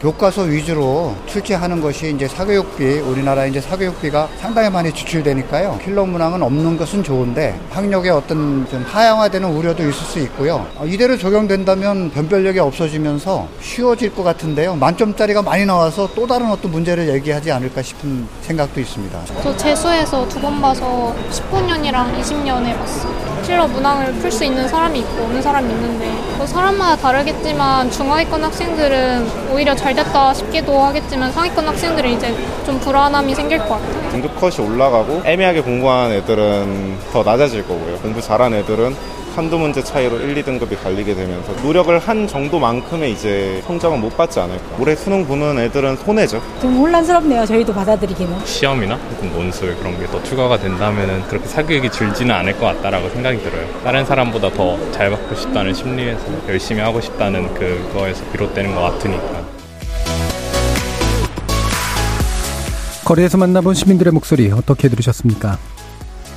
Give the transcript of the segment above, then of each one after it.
교과서 위주로 출제하는 것이 이제 사교육비, 우리나라 이제 사교육비가 상당히 많이 지출되니까요. 필러 문항은 없는 것은 좋은데 학력의 어떤 좀 하향화되는 우려도 있을 수 있고요. 어, 이대로 적용된다면 변별력이 없어지면서 쉬워질 것 같은데요. 만점짜리가 많이 나와서 또 다른 어떤 문제를 얘기하지 않을까 싶은 생각도 있습니다. 저 재수해서 두 번 봐서 19년이랑 20년에 봤어요. 필러 문항을 풀 수 있는 사람이 있고 없는 사람이 있는데 뭐 사람마다 다르겠지만 중하위권 학생들은 오히려 잘 됐다 싶기도 하겠지만 상위권 학생들은 이제 좀 불안함이 생길 것 같아요. 등급 컷이 올라가고 애매하게 공부한 애들은 더 낮아질 거고요. 공부 잘한 애들은 한두 문제 차이로 1, 2등급이 갈리게 되면서 노력을 한 정도만큼의 이제 성적은 못 받지 않을까. 올해 수능 보는 애들은 손해죠. 좀 혼란스럽네요. 저희도 받아들이기는. 시험이나 혹은 논술 그런 게 더 추가가 된다면 그렇게 사교육이 줄지는 않을 것 같다라고 생각이 들어요. 다른 사람보다 더 잘 받고 싶다는 심리에서 열심히 하고 싶다는 그거에서 비롯되는 것 같으니까. 거리에서 만나본 시민들의 목소리 어떻게 들으셨습니까?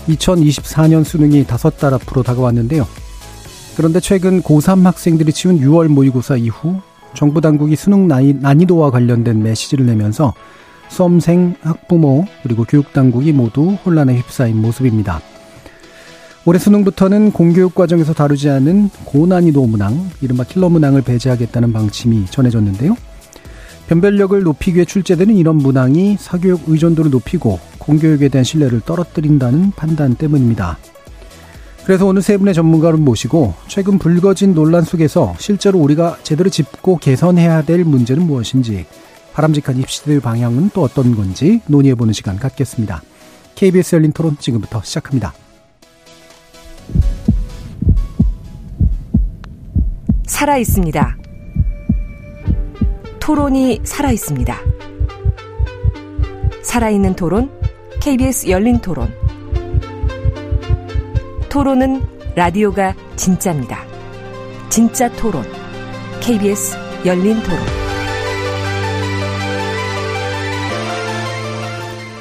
2024년 수능이 다섯 달 앞으로 다가왔는데요. 그런데 최근 고3 학생들이 치운 6월 모의고사 이후 정부 당국이 수능 난이도와 관련된 메시지를 내면서 수험생, 학부모, 그리고 교육당국이 모두 혼란에 휩싸인 모습입니다. 올해 수능부터는 공교육 과정에서 다루지 않은 고난이도 문항, 이른바 킬러 문항을 배제하겠다는 방침이 전해졌는데요. 변별력을 높이기 위해 출제되는 이런 문항이 사교육 의존도를 높이고 공교육에 대한 신뢰를 떨어뜨린다는 판단 때문입니다. 그래서 오늘 세 분의 전문가를 모시고 최근 불거진 논란 속에서 실제로 우리가 제대로 짚고 개선해야 될 문제는 무엇인지 바람직한 입시될 방향은 또 어떤 건지 논의해보는 시간 갖겠습니다. KBS 열린 토론 지금부터 시작합니다. 살아 있습니다. 토론이 살아 있습니다. 살아있는 토론, KBS 열린 토론. 토론은 라디오가 진짜입니다. 진짜 토론, KBS 열린 토론.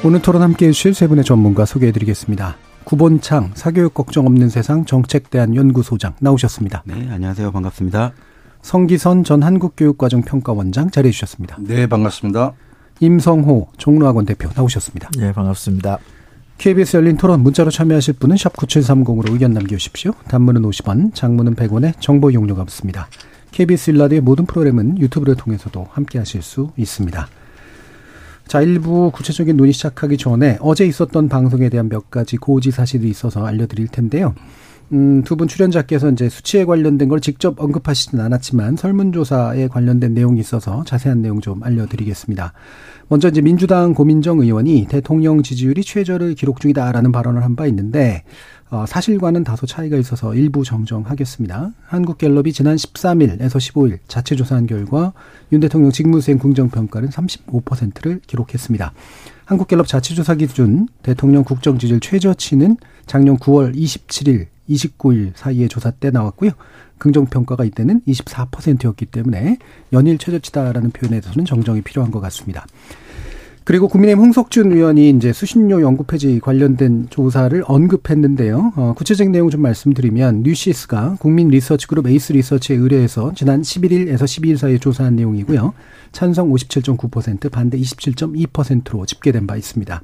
오늘 토론 함께 해주실 세 분의 전문가 소개해드리겠습니다. 구본창 사교육 걱정 없는 세상 정책대안 연구소장 나오셨습니다. 네, 안녕하세요. 반갑습니다. 성기선 전 한국교육과정평가원장 자리해 주셨습니다. 네, 반갑습니다. 임성호 종로학원 대표 나오셨습니다. 네, 반갑습니다. KBS 열린 토론 문자로 참여하실 분은 샵 9730으로 의견 남겨주십시오. 단문은 50원, 장문은 100원에 정보 이용료가 없습니다. KBS 일라드의 모든 프로그램은 유튜브를 통해서도 함께 하실 수 있습니다. 자, 일부 구체적인 논의 시작하기 전에 어제 있었던 방송에 대한 몇 가지 고지 사실이 있어서 알려드릴 텐데요. 음, 두 분 출연자께서 이제 수치에 관련된 걸 직접 언급하시진 않았지만 설문조사에 관련된 내용이 있어서 자세한 내용 좀 알려드리겠습니다. 먼저 이제 민주당 고민정 의원이 대통령 지지율이 최저를 기록 중이다라는 발언을 한 바 있는데 어, 사실과는 다소 차이가 있어서 일부 정정하겠습니다. 한국갤럽이 지난 13일에서 15일 자체 조사한 결과 윤 대통령 직무수행 긍정평가는 35%를 기록했습니다. 한국갤럽 자체조사 기준 대통령 국정 지지율 최저치는 작년 9월 27일 29일 사이에 조사 때 나왔고요. 긍정평가가 이때는 24%였기 때문에 연일 최저치다라는 표현에 대해서는 정정이 필요한 것 같습니다. 그리고 국민의힘 홍석준 의원이 이제 수신료 연구 폐지 관련된 조사를 언급했는데요. 어, 구체적인 내용 좀 말씀드리면 뉴시스가 국민 리서치 그룹 에이스 리서치에 의뢰해서 지난 11일에서 12일 사이에 조사한 내용이고요. 찬성 57.9%, 반대 27.2%로 집계된 바 있습니다.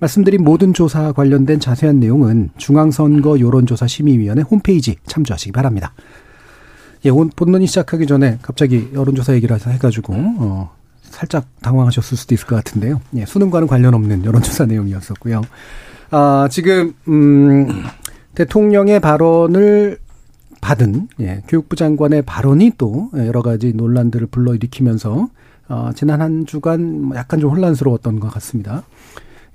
말씀드린 모든 조사 관련된 자세한 내용은 중앙선거 여론조사 심의위원회 홈페이지 참조하시기 바랍니다. 예, 본론이 시작하기 전에 갑자기 여론조사 얘기를 해가지고, 어, 살짝 당황하셨을 수도 있을 것 같은데요. 예, 수능과는 관련 없는 여론조사 내용이었었고요. 아, 지금, 음, 대통령의 발언을 받은, 예, 교육부 장관의 발언이 또 여러 가지 논란들을 불러일으키면서, 어, 지난 한 주간 뭐 약간 좀 혼란스러웠던 것 같습니다.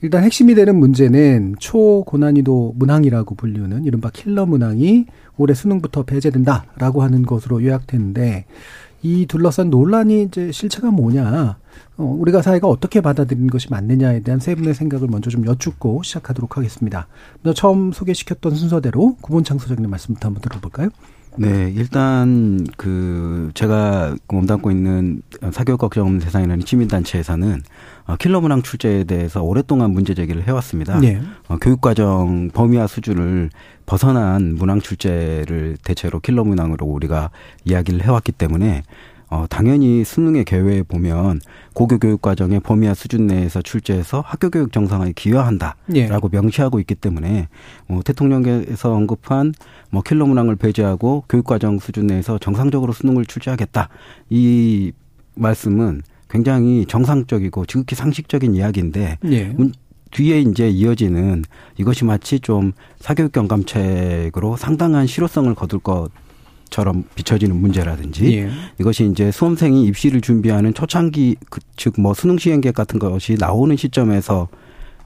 일단 핵심이 되는 문제는 초고난이도 문항이라고 불리는 이른바 킬러 문항이 올해 수능부터 배제된다라고 하는 것으로 요약되는데 이 둘러싼 논란이 이제 실체가 뭐냐, 어, 우리가 사회가 어떻게 받아들이는 것이 맞느냐에 대한 세 분의 생각을 먼저 좀 여쭙고 시작하도록 하겠습니다. 먼저 처음 소개시켰던 순서대로 구본창 소장님 말씀부터 한번 들어볼까요? 네, 일단 그 제가 몸담고 있는 사교육 걱정 세상이라는 시민단체에서는 어, 킬러 문항 출제에 대해서 오랫동안 문제 제기를 해왔습니다. 네. 어, 교육과정 범위와 수준을 벗어난 문항 출제를 대체로 킬러 문항으로 우리가 이야기를 해왔기 때문에 어, 당연히 수능의 계획에 보면 고교 교육 과정의 범위와 수준 내에서 출제해서 학교 교육 정상화에 기여한다라고 예. 명시하고 있기 때문에 뭐 대통령께서 언급한 뭐 킬러 문항을 배제하고 교육 과정 수준 내에서 정상적으로 수능을 출제하겠다 이 말씀은 굉장히 정상적이고 지극히 상식적인 이야기인데 예. 뒤에 이제 이어지는 이것이 마치 좀 사교육 경감책으로 상당한 실효성을 거둘 것 처럼 비춰지는 문제라든지 예. 이것이 이제 수험생이 입시를 준비하는 초창기 그, 즉뭐 수능 시행 계획 같은 것이 나오는 시점에서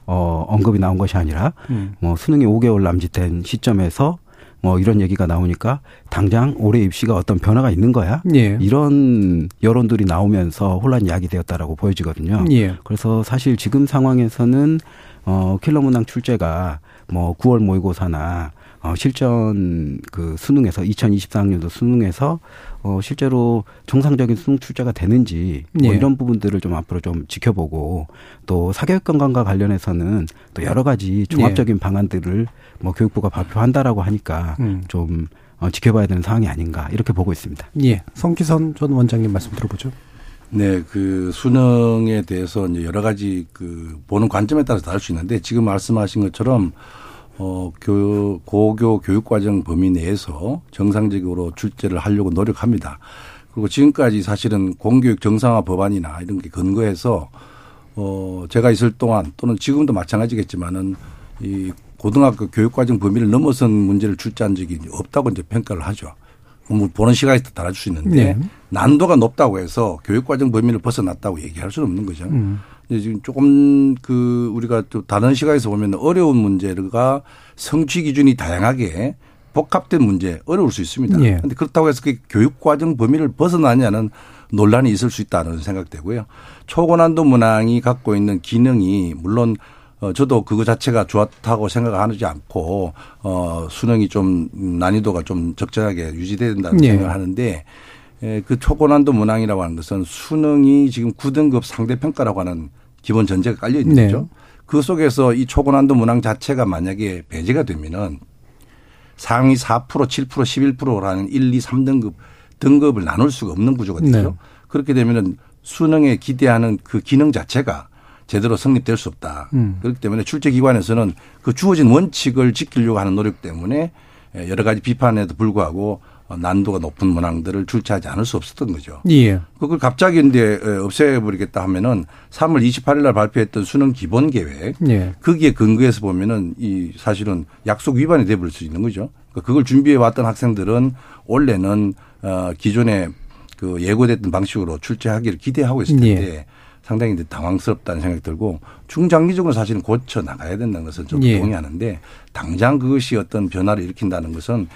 어 언급이 나온 것이 아니라 음. 뭐 수능이 5개월 남짓된 시점에서 뭐 이런 얘기가 나오니까 당장 올해 입시가 어떤 변화가 있는 거야? 예. 이런 여론들이 나오면서 혼란이 야기되었다라고 보여지거든요. 예. 그래서 사실 지금 상황에서는 어 킬러 문항 출제가 뭐 9월 모의고사나 어, 실전 그 수능에서 2024학년도 수능에서 어, 실제로 정상적인 수능 출제가 되는지 뭐 예. 이런 부분들을 좀 앞으로 좀 지켜보고 또 사교육 건강과 관련해서는 또 여러 가지 종합적인 예. 방안들을 뭐 교육부가 발표한다라고 하니까 음. 좀 어, 지켜봐야 되는 상황이 아닌가 이렇게 보고 있습니다. 예. 성기선 전 원장님 말씀 들어보죠. 네, 그 수능에 대해서 이제 여러 가지 그 보는 관점에 따라서 다를 수 있는데 지금 말씀하신 것처럼 어, 교, 고교 교육과정 범위 내에서 정상적으로 출제를 하려고 노력합니다. 그리고 지금까지 사실은 공교육 정상화 법안이나 이런 게 근거해서 어, 제가 있을 동안 또는 지금도 마찬가지겠지만은 이 고등학교 교육과정 범위를 넘어선 문제를 출제한 적이 없다고 이제 평가를 하죠. 뭐 보는 시각에 달라질 수 있는데 네. 난도가 높다고 해서 교육과정 범위를 벗어났다고 얘기할 수는 없는 거죠. 음. 지금 조금 그 우리가 또 다른 시각에서 보면 어려운 문제가 성취 기준이 다양하게 복합된 문제 어려울 수 있습니다. 그런데 예. 그렇다고 해서 그 교육 과정 범위를 벗어나냐는 논란이 있을 수 있다는 생각되고요. 초고난도 문항이 갖고 있는 기능이 물론 어 저도 그거 자체가 좋았다고 생각하지 않고 어 수능이 좀 난이도가 좀 적절하게 유지돼야 된다는 예. 생각을 하는데 예, 그 초고난도 문항이라고 하는 것은 수능이 지금 9등급 상대평가라고 하는 기본 전제가 깔려 있는 네. 거죠. 그 속에서 이 초고난도 문항 자체가 만약에 배제가 되면은 상위 4% 7% 11%라는 1, 2, 3등급 등급을 나눌 수가 없는 구조가 되죠. 네. 그렇게 되면은 수능에 기대하는 그 기능 자체가 제대로 성립될 수 없다. 음. 그렇기 때문에 출제 기관에서는 그 주어진 원칙을 지키려고 하는 노력 때문에 여러 가지 비판에도 불구하고 어, 난도가 높은 문항들을 출제하지 않을 수 없었던 거죠. 예. 그걸 갑자기 이제 없애버리겠다 하면은 3월 28일 날 발표했던 수능 기본 계획 예. 거기에 근거해서 보면은 이 사실은 약속 위반이 돼버릴 수 있는 거죠. 그러니까 그걸 준비해 왔던 학생들은 원래는 어 기존에 그 예고됐던 방식으로 출제하기를 기대하고 있을 텐데 예. 상당히 이제 당황스럽다는 생각이 들고 중장기적으로 사실은 고쳐 나가야 된다는 것은 좀 예. 동의하는데 당장 그것이 어떤 변화를 일으킨다는 것은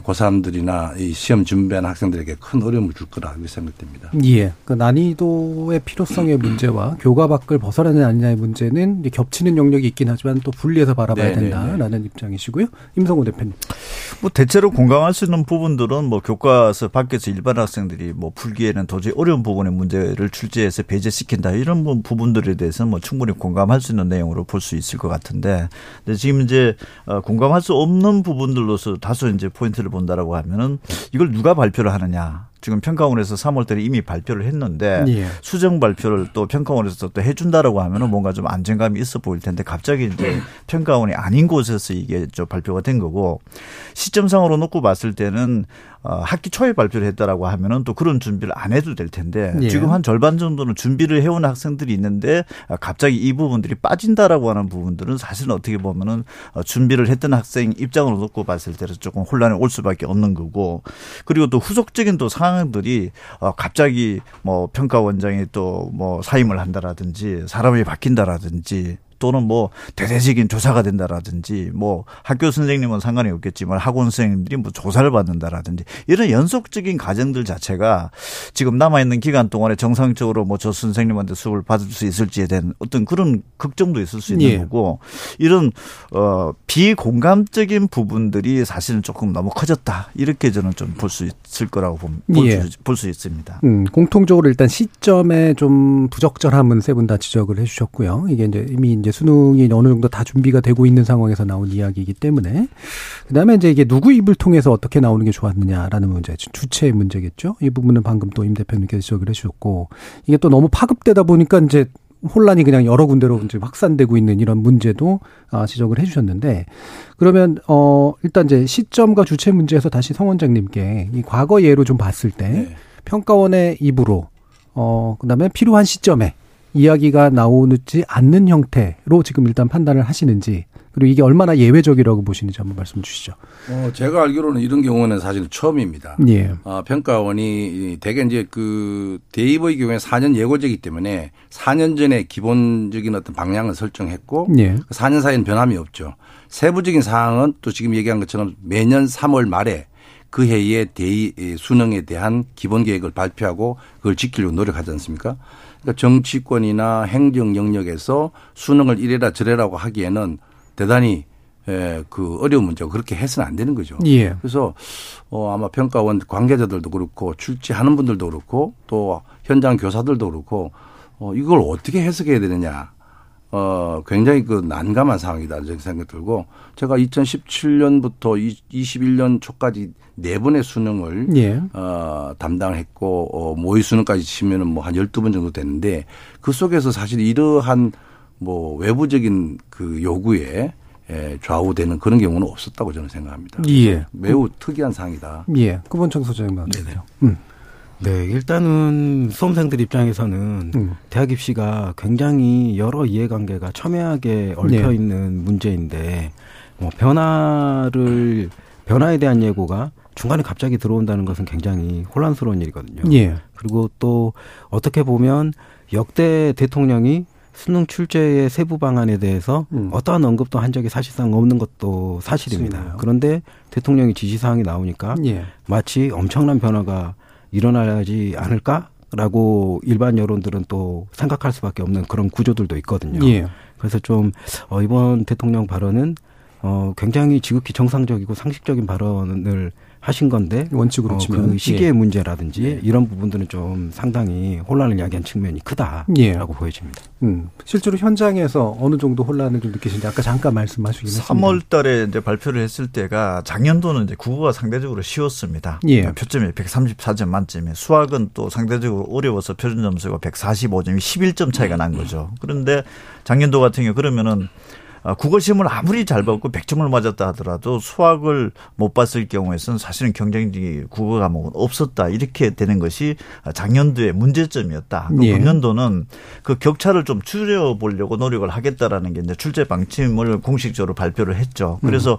고3들이나 이 시험 준비하는 학생들에게 큰 어려움을 줄 거라 고 생각됩니다. 예. 그 난이도의 필요성의 문제와 교과 밖을 벗어나는 아니냐의 문제는 겹치는 영역이 있긴 하지만 또 분리해서 바라봐야 네네네. 네, 된다라는 네. 입장이시고요. 임성호 대표님. 뭐 대체로 공감할 수 있는 부분들은 뭐 교과서 밖에서 일반 학생들이 뭐 풀기에는 도저히 어려운 부분의 문제를 출제해서 배제시킨다 이런 부분들에 대해서는 뭐 충분히 공감할 수 있는 내용으로 볼 수 있을 것 같은데 근데 지금 이제 어, 공감할 수 없는 부분들로서 다소 이제 포인트 를 본다라고 하면은 이걸 누가 발표를 하느냐. 지금 평가원에서 3월달에 이미 발표를 했는데 예. 수정 발표를 또 평가원에서 또 해준다라고 하면은 뭔가 좀 안정감이 있어 보일 텐데 갑자기 이제 평가원이 아닌 곳에서 이게 좀 발표가 된 거고 시점상으로 놓고 봤을 때는 어, 학기 초에 발표를 했다라고 하면은 또 그런 준비를 안 해도 될 텐데 예. 지금 한 절반 정도는 준비를 해온 학생들이 있는데 갑자기 이 부분들이 빠진다라고 하는 부분들은 사실은 어떻게 보면은 어, 준비를 했던 학생 입장으로 놓고 봤을 때는 조금 혼란이 올 수밖에 없는 거고 그리고 또 후속적인 또 상황 들이 어, 갑자기 뭐 평가 원장이 또 뭐 사임을 한다라든지 사람이 바뀐다라든지 또는 뭐 대대적인 조사가 된다라든지 뭐 학교 선생님은 상관이 없겠지만 학원 선생님들이 뭐 조사를 받는다라든지 이런 연속적인 과정들 자체가 지금 남아 있는 기간 동안에 정상적으로 뭐 저 선생님한테 수업을 받을 수 있을지에 대한 어떤 그런 걱정도 있을 수 있는 예. 거고 이런 어 비공감적인 부분들이 사실은 조금 너무 커졌다 이렇게 저는 좀 볼 수 있을 거라고 볼수 예. 볼 수 있습니다. 음, 공통적으로 일단 시점에 좀 부적절함은 세 분 다 지적을 해주셨고요. 이게 이제 이미 이제 수능이 어느 정도 다 준비가 되고 있는 상황에서 나온 이야기이기 때문에 그다음에 이제 이게 누구 입을 통해서 어떻게 나오는 게 좋았느냐라는 문제, 주체의 문제겠죠. 이 부분은 방금 또 임 대표님께서 지적을 해주셨고 이게 또 너무 파급되다 보니까 이제 혼란이 그냥 여러 군데로 이제 확산되고 있는 이런 문제도 아, 지적을 해주셨는데 그러면 어 일단 이제 시점과 주체 문제에서 다시 성 원장님께 이 과거 예로 좀 봤을 때 네. 평가원의 입으로 어 그다음에 필요한 시점에 이야기가 나오지 않는 형태로 지금 일단 판단을 하시는지 그리고 이게 얼마나 예외적이라고 보시는지 한번 말씀 주시죠. 어, 제가 알기로는 이런 경우는 사실 처음입니다. 예. 어, 평가원이 대개 이제 그 대입의 경우에 4년 예고제이기 때문에 4년 전에 기본적인 어떤 방향을 설정했고 예. 4년 사이에는 변함이 없죠. 세부적인 사항은 또 지금 얘기한 것처럼 매년 3월 말에 그 해의 대의 수능에 대한 기본 계획을 발표하고 그걸 지키려고 노력하지 않습니까? 그러니까 정치권이나 행정 영역에서 수능을 이래라 저래라고 하기에는 대단히 예, 그 어려운 문제고 그렇게 해서는 안 되는 거죠. 예. 그래서 어 아마 평가원 관계자들도 그렇고 출제하는 분들도 그렇고 또 현장 교사들도 그렇고 어 이걸 어떻게 해석해야 되느냐. 어 굉장히 그 난감한 상황이다 이렇게 생각 들고 제가 2017년부터 21년 초까지 네 번의 수능을 예. 어 담당했고 어 모의 수능까지 치면은 뭐 한 12번 정도 됐는데 그 속에서 사실 이러한 뭐 외부적인 그 요구에 예, 좌우되는 그런 경우는 없었다고 저는 생각합니다. 예. 매우 음. 특이한 상이다. 예. 구본청 소장님 네네. 음. 네, 일단은 수험생들 입장에서는 음. 대학 입시가 굉장히 여러 이해관계가 첨예하게 얽혀 네. 있는 문제인데 뭐 변화를 변화에 대한 예고가 중간에 갑자기 들어온다는 것은 굉장히 혼란스러운 일이거든요. 예. 그리고 또 어떻게 보면 역대 대통령이 수능 출제의 세부 방안에 대해서 음. 어떠한 언급도 한 적이 사실상 없는 것도 사실입니다. 맞습니다. 그런데 대통령이 지시사항이 나오니까 예. 마치 엄청난 변화가 일어나지 않을까라고 일반 여론들은 또 생각할 수밖에 없는 그런 구조들도 있거든요. 예. 그래서 좀 어, 이번 대통령 발언은 어, 굉장히 지극히 정상적이고 상식적인 발언을 하신 건데 원칙으로 어, 치면 그 시기의 예. 문제라든지 예. 이런 부분들은 좀 상당히 혼란을 야기한 측면이 크다라고 예. 보여집니다. 음. 실제로 현장에서 어느 정도 혼란을 좀 느끼시는데 아까 잠깐 말씀하시긴 했습니다. 3월 달에 이제 발표를 했을 때가 작년도는 이제 국어가 상대적으로 쉬웠습니다. 예. 표점이 134점 만점에 수학은 또 상대적으로 어려워서 표준 점수가 145점이 11점 차이가 난 거죠. 그런데 작년도 같은 경우 그러면은 아, 국어 시험을 아무리 잘 받고 100점을 맞았다 하더라도 수학을 못 봤을 경우에는 사실은 경쟁력이 국어 과목은 없었다. 이렇게 되는 것이 작년도의 문제점이었다. 그 예. 금년도는 그 격차를 좀 줄여 보려고 노력을 하겠다라는 게 이제 출제 방침을 공식적으로 발표를 했죠. 그래서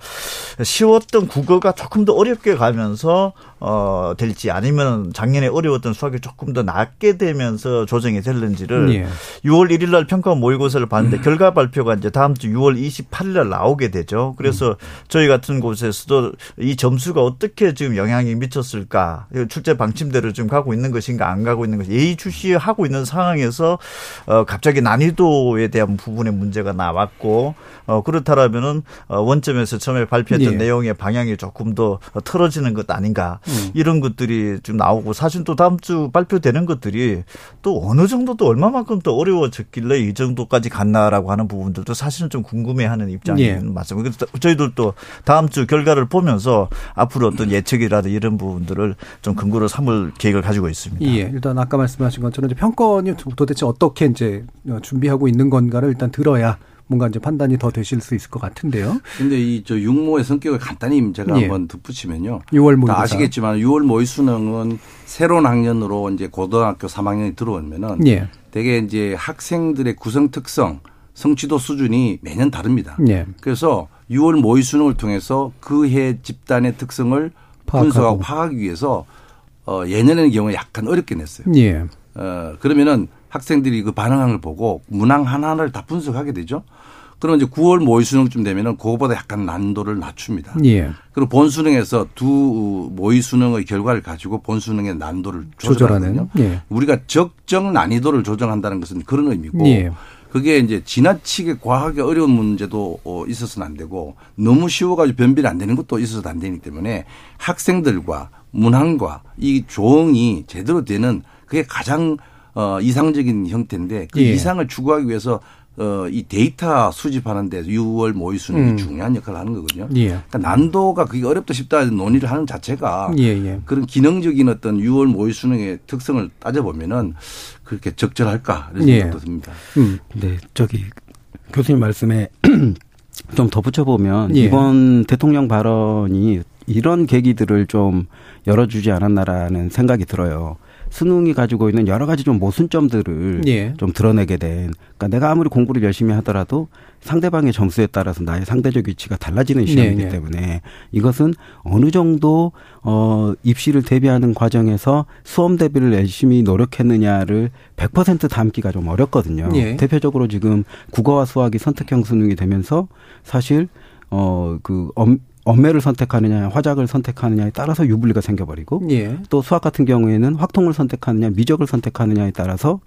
음. 쉬웠던 국어가 조금 더 어렵게 가면서 어 될지 아니면 작년에 어려웠던 수학이 조금 더 낮게 되면서 조정이 될는지를 예. 6월 1일 날 평가 모의고사를 봤는데 음. 결과 발표가 이제 다음 주 6월 28일 날 나오게 되죠. 그래서 음. 저희 같은 곳에서도 이 점수가 어떻게 지금 영향이 미쳤을까? 출제 방침대로 지금 가고 있는 것인가 안 가고 있는 것이 예의주시하고 있는 상황에서 어 갑자기 난이도에 대한 부분의 문제가 나왔고 어 그렇다라면은 어 원점에서 처음에 발표했던 예. 내용의 방향이 조금 더 틀어지는 것 아닌가? 음. 이런 것들이 좀 나오고 사실 또 다음 주 발표되는 것들이 또 어느 정도 또 얼마만큼 또 어려워졌길래 이 정도까지 갔나라고 하는 부분들도 사실은 좀 궁금 해하는 입장이 예. 맞습니다. 그래서 저희들도 다음 주 결과를 보면서 앞으로 어떤 예측이라든 이런 부분들을 좀 근거로 삼을 계획을 가지고 있습니다. 예. 일단 아까 말씀하신 것처럼 이제 평가원이 도대체 어떻게 이제 준비하고 있는 건가를 일단 들어야 뭔가 이제 판단이 더 되실 수 있을 것 같은데요. 근데 이 저 육모의 성격을 간단히 제가 예. 한번 덧붙이면요. 6월 모의 아시겠지만 6월 모의 수능은 새로운 학년으로 이제 고등학교 3학년이 들어오면은 예. 대개 이제 학생들의 구성 특성, 성취도 수준이 매년 다릅니다. 예. 그래서 6월 모의 수능을 통해서 그 해 집단의 특성을 파악하고. 분석하고 파악하기 위해서 어 예년에는 경우에 약간 어렵게 냈어요. 예. 어 그러면은 학생들이 그 반응을 한 보고 문항 하나하나를 다 분석하게 되죠. 그럼 이제 9월 모의 수능쯤 되면은 그거보다 약간 난도를 낮춥니다. 예. 그리고 본 수능에서 두 모의 수능의 결과를 가지고 본 수능의 난도를 조절하거든요. 예. 우리가 적정 난이도를 조정한다는 것은 그런 의미고 예. 그게 이제 지나치게 과하게 어려운 문제도 어, 있어서는 안 되고 너무 쉬워가지고 변비를 안 되는 것도 있어서 안 되기 때문에 학생들과 문항과 이 조응이 제대로 되는 그게 가장 어, 이상적인 형태인데 그 예. 이상을 추구하기 위해서 어, 이 데이터 수집하는 데 6월 모의 수능이 음. 중요한 역할을 하는 거거든요. 예. 그러니까 난도가 그게 어렵다 싶다 논의를 하는 자체가 예, 예. 그런 기능적인 어떤 6월 모의 수능의 특성을 따져보면은 그렇게 적절할까 이런 예. 생각도 듭니다. 음. 네, 저기 교수님 말씀에 좀 덧붙여 보면 예. 이번 대통령 발언이 이런 계기들을 좀 열어주지 않았나라는 생각이 들어요. 수능이 가지고 있는 여러 가지 좀 모순점들을 예. 좀 드러내게 된. 그러니까 내가 아무리 공부를 열심히 하더라도 상대방의 점수에 따라서 나의 상대적 위치가 달라지는 시험이기 네, 네. 때문에 이것은 어느 정도 어 입시를 대비하는 과정에서 수험 대비를 열심히 노력했느냐를 100% 담기가 좀 어렵거든요. 예. 대표적으로 지금 국어와 수학이 선택형 수능이 되면서 사실 어그 엄매를 선택하느냐, 화작을 선택하느냐에 따라서 유불리가 생겨버리고 예. 또 수학 같은 경우에는 확통을 선택하느냐, 미적을 선택하느냐에 따라서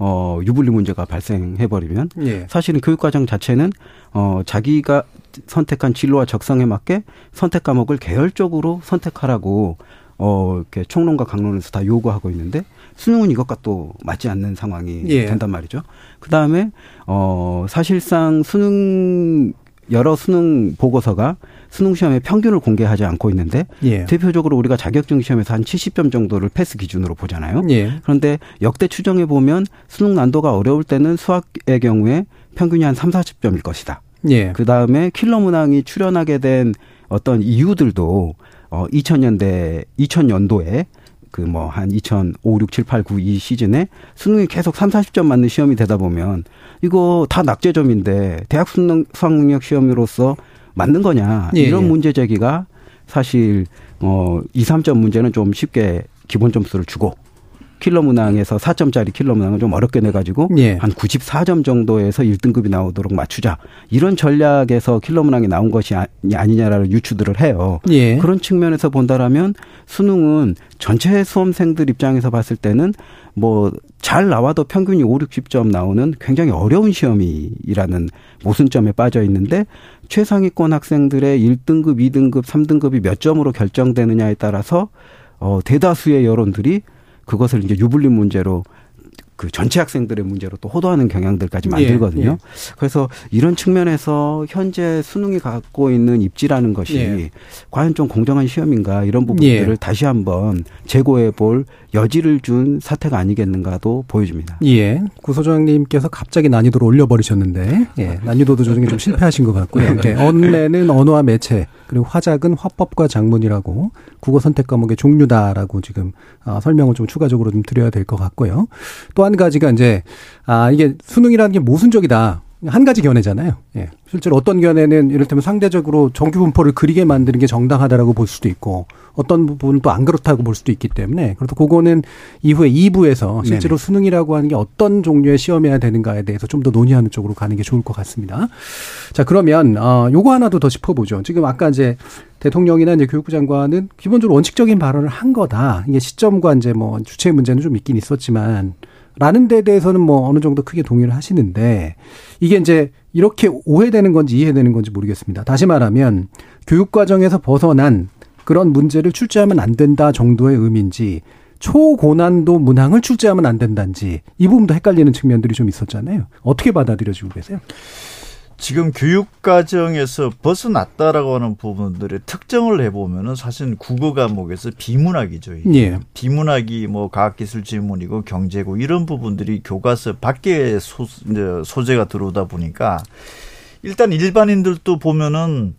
어 유불리 문제가 발생해버리면 예. 사실은 교육과정 자체는 어 자기가 선택한 진로와 적성에 맞게 선택 과목을 계열적으로 선택하라고 어 이렇게 총론과 강론에서 다 요구하고 있는데 수능은 이것과 또 맞지 않는 상황이 예. 된단 말이죠. 그 다음에 어 사실상 수능 여러 수능 보고서가 수능 시험의 평균을 공개하지 않고 있는데 예. 대표적으로 우리가 자격증 시험에서 한 70점 정도를 패스 기준으로 보잖아요. 예. 그런데 역대 추정해 보면 수능 난도가 어려울 때는 수학의 경우에 평균이 한 3, 40점일 것이다. 예. 그 다음에 킬러 문항이 출연하게 된 어떤 이유들도 어 2000년대 2000년도에 그 뭐 한 2005, 6, 7, 8, 9 이 시즌에 수능이 계속 3, 40점 맞는 시험이 되다 보면 이거 다 낙제점인데 대학 수능 수학 능력 시험으로서 맞는 거냐 예, 이런 예. 문제 제기가 사실 어 2, 3점 문제는 좀 쉽게 기본 점수를 주고 킬러 문항에서 4점짜리 킬러 문항을 좀 어렵게 내가지고 예. 한 94점 정도에서 1등급이 나오도록 맞추자. 이런 전략에서 킬러 문항이 나온 것이 아니냐라는 유추들을 해요. 예. 그런 측면에서 본다라면 수능은 전체 수험생들 입장에서 봤을 때는 뭐 잘 나와도 평균이 5, 60점 나오는 굉장히 어려운 시험이라는 모순점에 빠져 있는데 최상위권 학생들의 1등급, 2등급, 3등급이 몇 점으로 결정되느냐에 따라서 어 대다수의 여론들이 그것을 이제 유불리 문제로 그 전체 학생들의 문제로 또 호도하는 경향들까지 예, 만들거든요. 예, 예. 그래서 이런 측면에서 현재 수능이 갖고 있는 입지라는 것이 예. 과연 좀 공정한 시험인가 이런 부분들을 예. 다시 한번 재고해 볼 여지를 준 사태가 아니겠는가도 보여집니다. 예. 구소장님께서 갑자기 난이도를 올려버리셨는데 예. 난이도도 조정에 좀 실패하신 것 같고요. 네. 언내는 언어와 매체 그리고 화작은 화법과 작문이라고 국어 선택 과목의 종류다라고 지금 어, 설명을 좀 추가적으로 좀 드려야 될 것 같고요. 또한 가지가 이제 아 이게 수능이라는 게 모순적이다. 한 가지 견해잖아요. 예. 실제로 어떤 견해는 이를테면 상대적으로 정규 분포를 그리게 만드는 게 정당하다라고 볼 수도 있고 어떤 부분은 또 안 그렇다고 볼 수도 있기 때문에 그래서 그거는 이후에 2부에서 실제로 네네. 수능이라고 하는 게 어떤 종류의 시험이어야 되는가에 대해서 좀 더 논의하는 쪽으로 가는 게 좋을 것 같습니다. 자, 그러면 어 요거 하나도 더 짚어 보죠. 지금 아까 이제 대통령이나 이제 교육부 장관은 기본적으로 원칙적인 발언을 한 거다. 이게 시점과 이제 뭐 주체 문제는 좀 있긴 있었지만 라는 데 대해서는 뭐 어느 정도 크게 동의를 하시는데 이게 이제 이렇게 오해되는 건지 이해되는 건지 모르겠습니다. 다시 말하면 교육 과정에서 벗어난 그런 문제를 출제하면 안 된다 정도의 의미인지 초고난도 문항을 출제하면 안 된다는지 이 부분도 헷갈리는 측면들이 좀 있었잖아요. 어떻게 받아들여지고 계세요? 지금 교육 과정에서 벗어났다라고 하는 부분들의 특정을 해보면은 사실 국어 과목에서 비문학이죠. 예. 비문학이 뭐 과학기술 지문이고 경제고 이런 부분들이 교과서 밖에 소, 소재가 들어오다 보니까 일단 일반인들도 보면은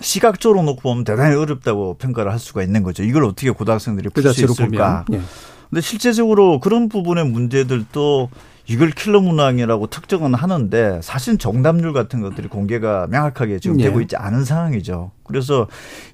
시각적으로 놓고 보면 대단히 어렵다고 평가를 할 수가 있는 거죠. 이걸 어떻게 고등학생들이 풀 수 있을까? 예. 근데 실제적으로 그런 부분의 문제들도 이걸 킬러 문항이라고 특정은 하는데 사실 정답률 같은 것들이 공개가 명확하게 지금 예. 되고 있지 않은 상황이죠. 그래서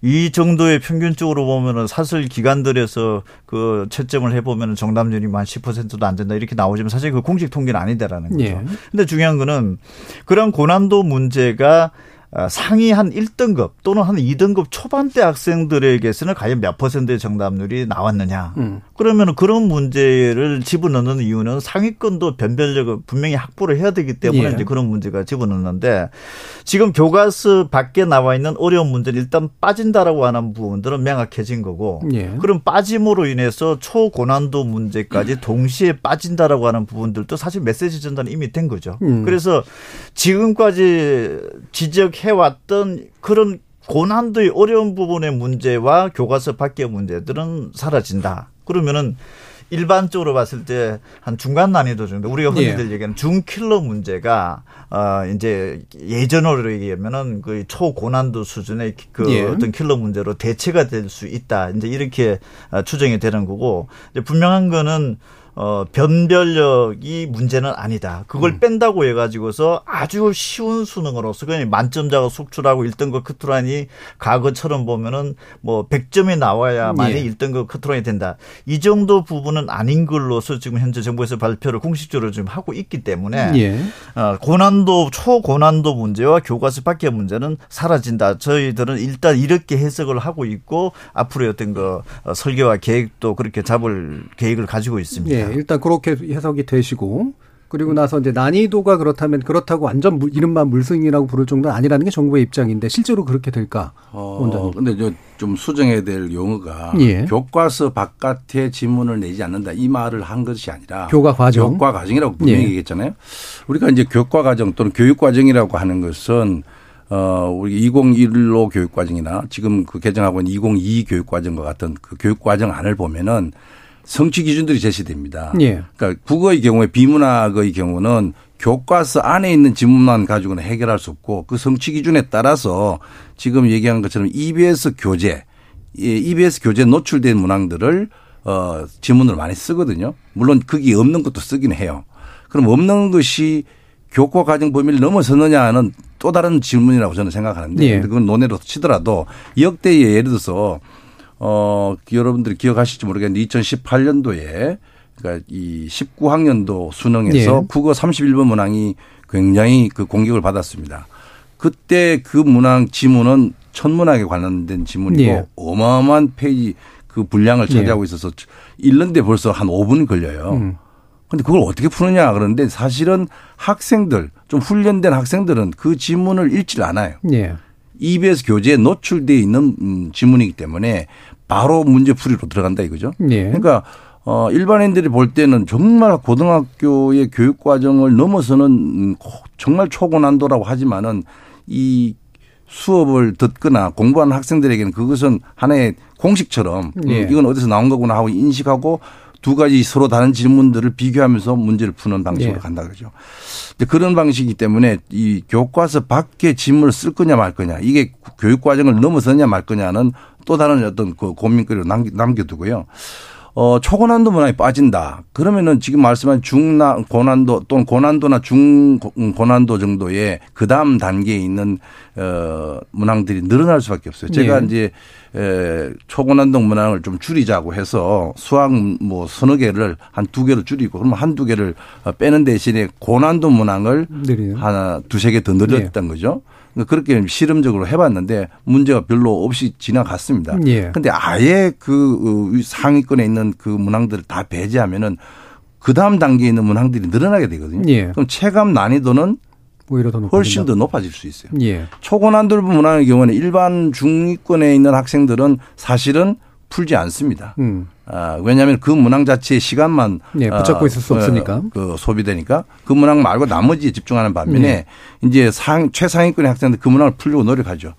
이 정도의 평균적으로 보면은 사설 기관들에서 그 채점을 해보면은 정답률이 만 10%도 안 된다 이렇게 나오지만 사실 그 공식 통계는 아니다라는 거죠. 예. 근데 중요한 거는 그런 고난도 문제가 아, 상위 한 1등급 또는 한 2등급 초반대 학생들에게서는 과연 몇 퍼센트의 정답률이 나왔느냐. 음. 그러면 그런 문제를 집어넣는 이유는 상위권도 변별력을 분명히 확보를 해야 되기 때문에 예. 이제 그런 문제가 집어넣는데 지금 교과서 밖에 나와 있는 어려운 문제는 일단 빠진다라고 하는 부분들은 명확해진 거고 예. 그럼 빠짐으로 인해서 초고난도 문제까지 동시에 빠진다라고 하는 부분들도 사실 메시지 전달은 이미 된 거죠. 음. 그래서 지금까지 지적 해왔던 그런 고난도의 어려운 부분의 문제와 교과서 밖의 문제들은 사라진다. 그러면은 일반적으로 봤을 때 한 중간 난이도 정도 우리가 흔히들 예. 얘기하는 중킬러 문제가 어 이제 예전으로 얘기하면은 그 초고난도 수준의 그 예. 어떤 킬러 문제로 대체가 될 수 있다. 이제 이렇게 어, 추정이 되는 거고 이제 분명한 거는 어, 변별력이 문제는 아니다. 그걸 음. 뺀다고 해가지고서 아주 쉬운 수능으로서 그냥 만점자가 속출하고 1등급 커트라인이 과거처럼 보면은 뭐 100점이 나와야만이 예. 1등급 커트라인이 된다. 이 정도 부분은 아닌 걸로서 지금 현재 정부에서 발표를 공식적으로 지금 하고 있기 때문에 예. 어, 고난도 초고난도 문제와 교과서 밖의 문제는 사라진다. 저희들은 일단 이렇게 해석을 하고 있고 앞으로의 어떤 그 어, 설계와 계획도 그렇게 잡을 계획을 가지고 있습니다. 예. 일단 그렇게 해석이 되시고 그리고 나서 이제 난이도가 그렇다면 그렇다고 완전 물, 이른바 물승이라고 부를 정도는 아니라는 게 정부의 입장인데 실제로 그렇게 될까? 어, 원장님. 근데 좀 수정해야 될 용어가 예. 교과서 바깥에 지문을 내지 않는다 이 말을 한 것이 아니라 교과 과정 교과 과정이라고 분명히 예. 얘기했잖아요. 우리가 이제 교과 과정 또는 교육 과정이라고 하는 것은 어, 우리 2015 교육과정이나 지금 그 개정하고 있는 2022 교육과정과 같은 그 교육과정 안을 보면은 성취 기준들이 제시됩니다. 예. 그러니까 국어의 경우에 비문학의 경우는 교과서 안에 있는 지문만 가지고는 해결할 수 없고 그 성취 기준에 따라서 지금 얘기한 것처럼 EBS 교재, EBS 교재 노출된 문항들을 어, 지문을 많이 쓰거든요. 물론 거기 없는 것도 쓰긴 해요. 그럼 없는 것이 교과 과정 범위를 넘어서느냐는 또 다른 질문이라고 저는 생각하는데 예. 그건 논의로 치더라도 역대에 예를 들어서 어, 여러분들이 기억하실지 모르겠는데 2018년도에 그러니까 이 19학년도 수능에서 네. 국어 31번 문항이 굉장히 그 공격을 받았습니다. 그때 그 문항 지문은 천문학에 관련된 지문이고 네. 어마어마한 페이지 그 분량을 네. 차지하고 있어서 읽는데 벌써 한 5분 걸려요. 음. 근데 그걸 어떻게 푸느냐 그러는데 사실은 학생들 좀 훈련된 학생들은 그 지문을 읽질 않아요. 네. EBS 교재에 노출되어 있는 음, 지문이기 때문에 바로 문제풀이로 들어간다 이거죠. 네. 그러니까 어 일반인들이 볼 때는 정말 고등학교의 교육 과정을 넘어서는 음, 정말 초고난도라고 하지만은 이 수업을 듣거나 공부하는 학생들에게는 그것은 하나의 공식처럼 네. 이건 어디서 나온 거구나 하고 인식하고 두 가지 서로 다른 질문들을 비교하면서 문제를 푸는 방식으로 네. 간다 그러죠. 그런 방식이기 때문에 이 교과서 밖에 질문을 쓸 거냐 말 거냐 이게 교육 과정을 넘어서냐 말 거냐는 또 다른 어떤 그 고민거리로 남겨두고요. 어, 초고난도 문항이 빠진다. 그러면은 지금 말씀한 중나 고난도 또는 고난도나 중 고난도 정도의 그 다음 단계에 있는 어, 문항들이 늘어날 수밖에 없어요. 제가 네. 이제 에, 초고난도 문항을 좀 줄이자고 해서 수학 뭐 서너 개를 한 두 개로 줄이고 그러면 한 두 개를 빼는 대신에 고난도 문항을 네. 하나 두세 개 더 늘렸던 네. 거죠. 그러니까 그렇게 실험적으로 해봤는데 문제가 별로 없이 지나갔습니다. 예. 근데 아예 그 어, 상위권에 있는 그 문항들을 다 배제하면은 그 다음 단계에 있는 문항들이 늘어나게 되거든요. 예. 그럼 체감 난이도는 오히려 더 훨씬 더 높아질 수 있어요. 예. 초고난도 문항의 경우는 일반 중위권에 있는 학생들은 사실은 풀지 않습니다. 음. 아, 왜냐하면 그 문항 자체의 시간만 네, 붙잡고 있을 수 어, 없으니까 그 소비되니까 그 문항 말고 나머지에 집중하는 반면에 네. 이제 상 최상위권의 학생들 그 문항을 풀려고 노력하죠.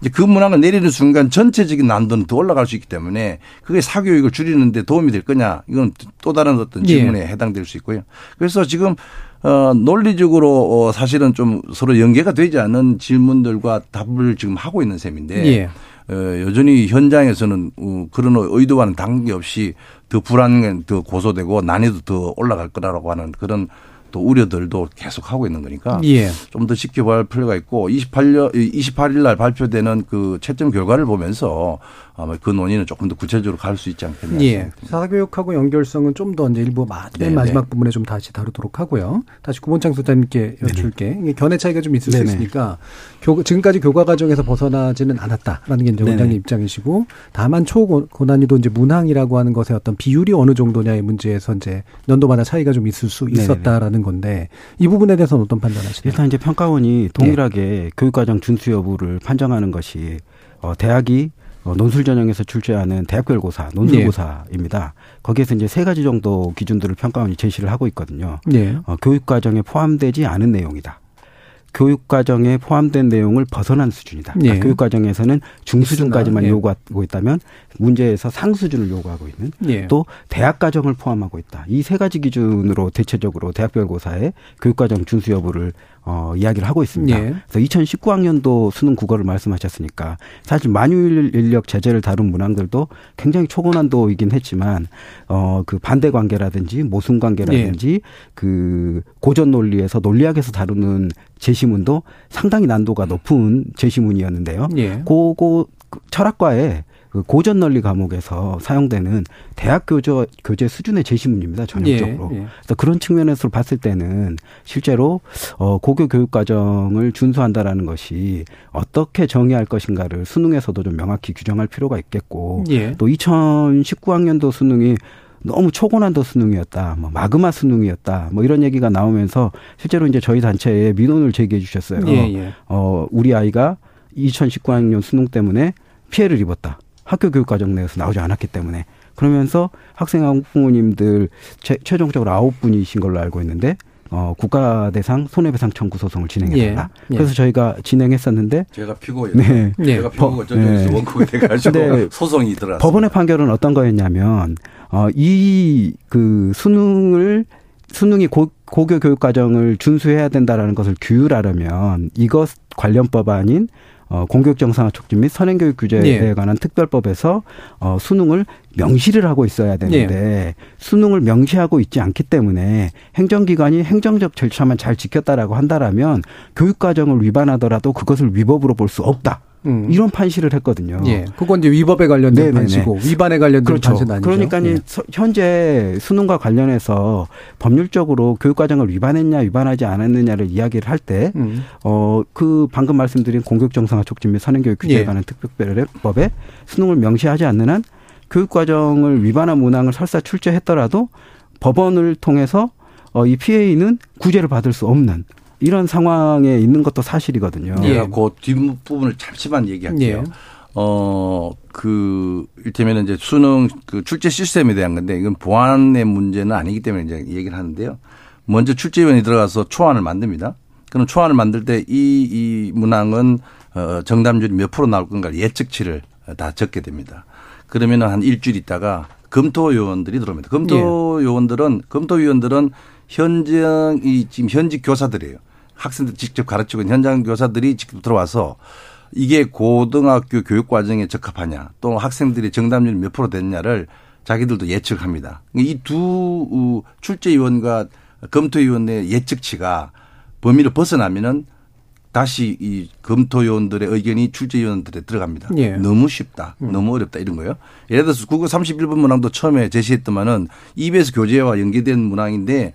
이제 그 문항을 내리는 순간 전체적인 난도는 더 올라갈 수 있기 때문에 그게 사교육을 줄이는데 도움이 될 거냐 이건 또 다른 어떤 예. 질문에 네. 해당될 수 있고요. 그래서 지금 어, 논리적으로 어, 사실은 좀 서로 연계가 되지 않은 질문들과 답을 지금 하고 있는 셈인데 예. 어, 여전히 현장에서는 어, 그런 의도와는 관계없이 더 불안감 더 고소되고 난이도 더 올라갈 거라고 하는 그런 또 우려들도 계속 하고 있는 거니까 예. 좀더 지켜봐야 할 필요가 있고 28년 28일 날 발표되는 그 채점 결과를 보면서 아마 그 논의는 조금 더 구체적으로 갈 수 있지 않겠냐. 예. 사교육하고 연결성은 좀 더 이제 일부 맨 마지막 부분에 좀 다시 다루도록 하고요. 다시 구본창 소장님께 여쭐게. 이게 견해 차이가 좀 있을 네네. 수 있으니까 교, 지금까지 교과 과정에서 벗어나지는 않았다라는 게 이제 원장님 입장이시고 다만 초고난이도 이제 문항이라고 하는 것의 어떤 비율이 어느 정도냐의 문제에서 이제 연도마다 차이가 좀 있을 수 있었다라는 네네. 건데 이 부분에 대해서는 어떤 판단하시나요? 일단 이제 평가원이 동일하게 네. 교육과정 준수 여부를 판정하는 것이 어, 대학이 어, 논술 전형에서 출제하는 대학별 고사, 논술고사입니다. 네. 거기에서 이제 세 가지 정도 기준들을 평가원이 제시를 하고 있거든요. 네. 어, 교육 과정에 포함되지 않은 내용이다. 교육 과정에 포함된 내용을 벗어난 수준이다. 그러니까 예. 교육 과정에서는 중수준까지만 예. 요구하고 있다면 문제에서 상수준을 요구하고 있는 예. 또 대학 과정을 포함하고 있다. 이 세 가지 기준으로 대체적으로 대학별 고사의 교육 과정 준수 여부를 어, 이야기를 하고 있습니다. 예. 그래서 2019학년도 수능 국어를 말씀하셨으니까 사실 만유 인력 제재를 다룬 문항들도 굉장히 초고난도이긴 했지만 어, 그 반대 관계라든지 모순 관계라든지 예. 그 고전 논리에서 논리학에서 다루는 제시문도 상당히 난도가 높은 제시문이었는데요. 예. 고고 철학과에 그 고전 논리 과목에서 사용되는 대학 교재 교재 수준의 제시문입니다 전형적으로. 예, 예. 그래서 그런 측면에서 봤을 때는 실제로 어 고교 교육 과정을 준수한다라는 것이 어떻게 정의할 것인가를 수능에서도 좀 명확히 규정할 필요가 있겠고 예. 또 2019학년도 수능이 너무 초고난도 수능이었다, 뭐 마그마 수능이었다, 뭐 이런 얘기가 나오면서 실제로 이제 저희 단체에 민원을 제기해 주셨어요. 예, 예. 어, 우리 아이가 2019학년 수능 때문에 피해를 입었다. 학교 교육 과정 내에서 나오지 않았기 때문에 그러면서 학생하고 부모님들 최, 최종적으로 아홉 분이신 걸로 알고 있는데 어, 국가 대상 손해배상 청구 소송을 진행했다. 예. 예. 그래서 저희가 진행했었는데 제가 피고였 네. 제가 피고가 저쪽에서 네. 원고가 돼가지고 소송이 들어왔습니다. 법원의 판결은 어떤 거였냐면 어, 이 그 수능을 수능이 고, 고교 교육 과정을 준수해야 된다라는 것을 규율하려면 이것 관련 법안인 어, 공교육 정상화 촉진 및 선행교육 규제에 예. 관한 특별법에서 어, 수능을 명시를 하고 있어야 되는데 예. 수능을 명시하고 있지 않기 때문에 행정기관이 행정적 절차만 잘 지켰다라고 한다라면 교육 과정을 위반하더라도 그것을 위법으로 볼 수 없다. 음. 이런 판시를 했거든요. 예. 그건 이제 위법에 관련된 네네네. 판시고 위반에 관련된 그렇죠. 판시는 아니죠. 그러니까 예. 현재 수능과 관련해서 법률적으로 교육과정을 위반했냐 위반하지 않았느냐를 이야기를 할 때, 음. 어, 그 방금 말씀드린 공격정상화 촉진 및 선행교육 규제에 예. 관한 특별법에 수능을 명시하지 않는 한 교육과정을 위반한 문항을 설사 출제했더라도 법원을 통해서 어, 이 피해인은 구제를 받을 수 없는 이런 상황에 있는 것도 사실이거든요. 예. 그 뒷부분을 잠시만 얘기할게요. 예. 어, 그, 일테면 이제 수능 그 출제 시스템에 대한 건데 이건 보안의 문제는 아니기 때문에 이제 얘기를 하는데요. 먼저 출제위원이 들어가서 초안을 만듭니다. 그럼 초안을 만들 때 이, 이 문항은 어, 정답률이 몇 프로 나올 건가 예측치를 다 적게 됩니다. 그러면 한 일주일 있다가 검토 요원들이 들어옵니다. 검토요원들은, 검토 위원들은 현장, 이 지금 현직 교사들이에요. 학생들 직접 가르치고 있는 현장 교사들이 직접 들어와서 이게 고등학교 교육 과정에 적합하냐 또 학생들이 정답률이 몇 프로 됐냐를 자기들도 예측합니다. 이 두 출제위원과 검토위원의 예측치가 범위를 벗어나면은 다시 이 검토위원들의 의견이 출제위원들에 들어갑니다. 예. 너무 쉽다. 음. 너무 어렵다. 이런 거예요. 예를 들어서 국어 31번 문항도 처음에 제시했더만은 EBS 교재와 연계된 문항인데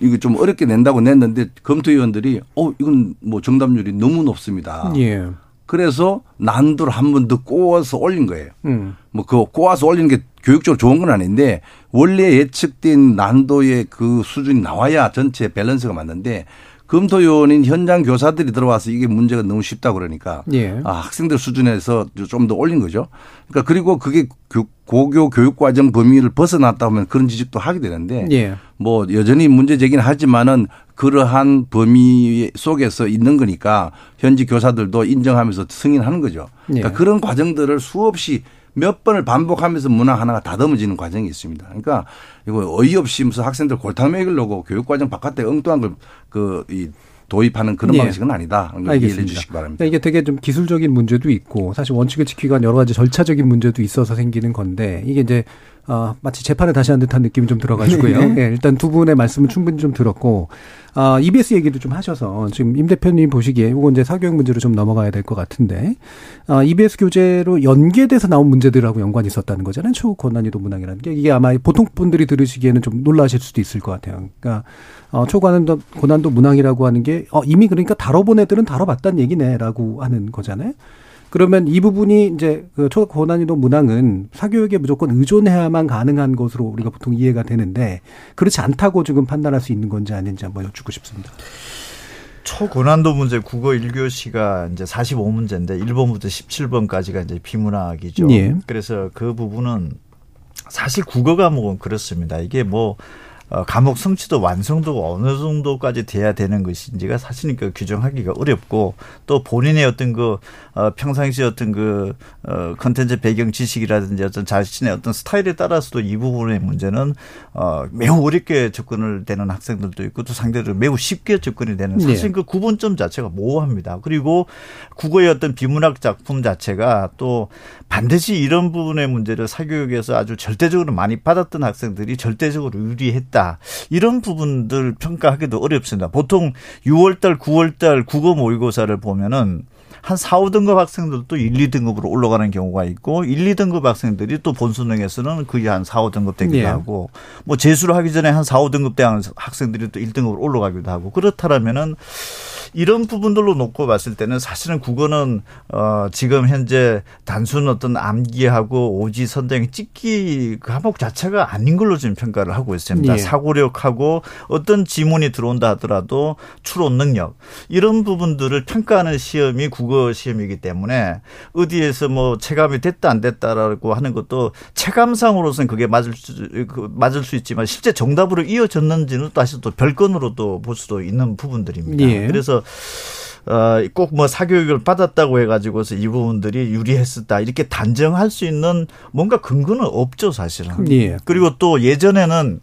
이거 좀 어렵게 낸다고 냈는데 검토위원들이 어 이건 뭐 정답률이 너무 높습니다. 예. 그래서 난도를 한 번 더 꼬아서 올린 거예요. 음. 뭐그 꼬아서 올리는 게 교육적으로 좋은 건 아닌데 원래 예측된 난도의 그 수준이 나와야 전체 밸런스가 맞는데 검토위원인 현장 교사들이 들어와서 이게 문제가 너무 쉽다 그러니까 예. 아, 학생들 수준에서 좀 더 올린 거죠. 그러니까 그리고 그게 고교 교육 과정 범위를 벗어났다 하면 그런 지적도 하게 되는데 예. 뭐 여전히 문제 제기는 하지만은 그러한 범위 속에서 있는 거니까 현지 교사들도 인정하면서 승인하는 거죠. 그러니까 예. 그런 과정들을 수없이 몇 번을 반복하면서 문화 하나가 다듬어지는 과정이 있습니다. 그러니까 이거 어이없이 무슨 학생들 골탕 먹이려고 교육과정 바깥에 엉뚱한 걸 그 이 도입하는 그런 예. 방식은 아니다. 이해해 주시기 바랍니다. 그러니까 이게 되게 좀 기술적인 문제도 있고 사실 원칙을 지키기 위한 여러 가지 절차적인 문제도 있어서 생기는 건데 이게 이제 어, 마치 재판을 다시 한 듯한 느낌이 좀 들어가지고요. 네. 예, 일단 두 분의 말씀은 충분히 좀 들었고, 아, EBS 얘기도 좀 하셔서 지금 임 대표님 보시기에 이건 이제 사교육 문제로 좀 넘어가야 될 것 같은데, 아, EBS 교재로 연계돼서 나온 문제들하고 연관이 있었다는 거잖아요. 초고난이도 문항이라는 게 이게 아마 보통 분들이 들으시기에는 좀 놀라실 수도 있을 것 같아요. 그러니까 어, 초고난도 고난도 문항이라고 하는 게 어, 이미 그러니까 다뤄본 애들은 다뤄봤다는 얘기네라고 하는 거잖아요. 그러면 이 부분이 이제 그 초고난이도 문항은 사교육에 무조건 의존해야만 가능한 것으로 우리가 보통 이해가 되는데 그렇지 않다고 지금 판단할 수 있는 건지 아닌지 한번 여쭙고 싶습니다. 초고난도 문제 국어 1교시가 이제 45문제인데 1번부터 17번까지가 이제 비문학이죠. 예. 그래서 그 부분은 사실 국어 과목은 그렇습니다. 이게 뭐 어, 감옥 성취도 완성도가 어느 정도까지 돼야 되는 것인지가 사실 그 규정하기가 어렵고 또 본인의 어떤 그 어, 평상시 어떤 그 어, 컨텐츠 배경 지식이라든지 어떤 자신의 어떤 스타일에 따라서도 이 부분의 문제는 어, 매우 어렵게 접근을 되는 학생들도 있고 또 상대적으로 매우 쉽게 접근이 되는 사실 네. 그 구분점 자체가 모호합니다. 그리고 국어의 어떤 비문학 작품 자체가 또 반드시 이런 부분의 문제를 사교육에서 아주 절대적으로 많이 받았던 학생들이 절대적으로 유리했 다. 이런 부분들 평가하기도 어렵습니다. 보통 6월달, 9월달 국어 모의고사를 보면은 한 4, 5등급 학생들도 1, 2등급으로 올라가는 경우가 있고 1, 2등급 학생들이 또 본수능에서는 거의 한 4, 5등급 되기도 네. 하고 뭐 재수를 하기 전에 한 4, 5등급 대 학생들이 또 1등급으로 올라가기도 하고 그렇다라면은 이런 부분들로 놓고 봤을 때는 사실은 국어는 어 지금 현재 단순 어떤 암기하고 오지 선정 찍기 그 과목 자체가 아닌 걸로 지금 평가를 하고 있습니다. 예. 사고력하고 어떤 지문이 들어온다 하더라도 추론 능력 이런 부분들을 평가하는 시험이 국어 시험이기 때문에 어디에서 뭐 체감이 됐다 안 됐다라고 하는 것도 체감상으로서는 그게 맞을 수그 맞을 수 있지만 실제 정답으로 이어졌는지는 다시 또 별건으로 또볼 수도 있는 부분들입니다. 예. 그래서 어, 꼭뭐 사교육을 받았다고 해가지고서 이 부분들이 유리했었다 이렇게 단정할 수 있는 뭔가 근거는 없죠 사실은. 예. 그리고 또 예전에는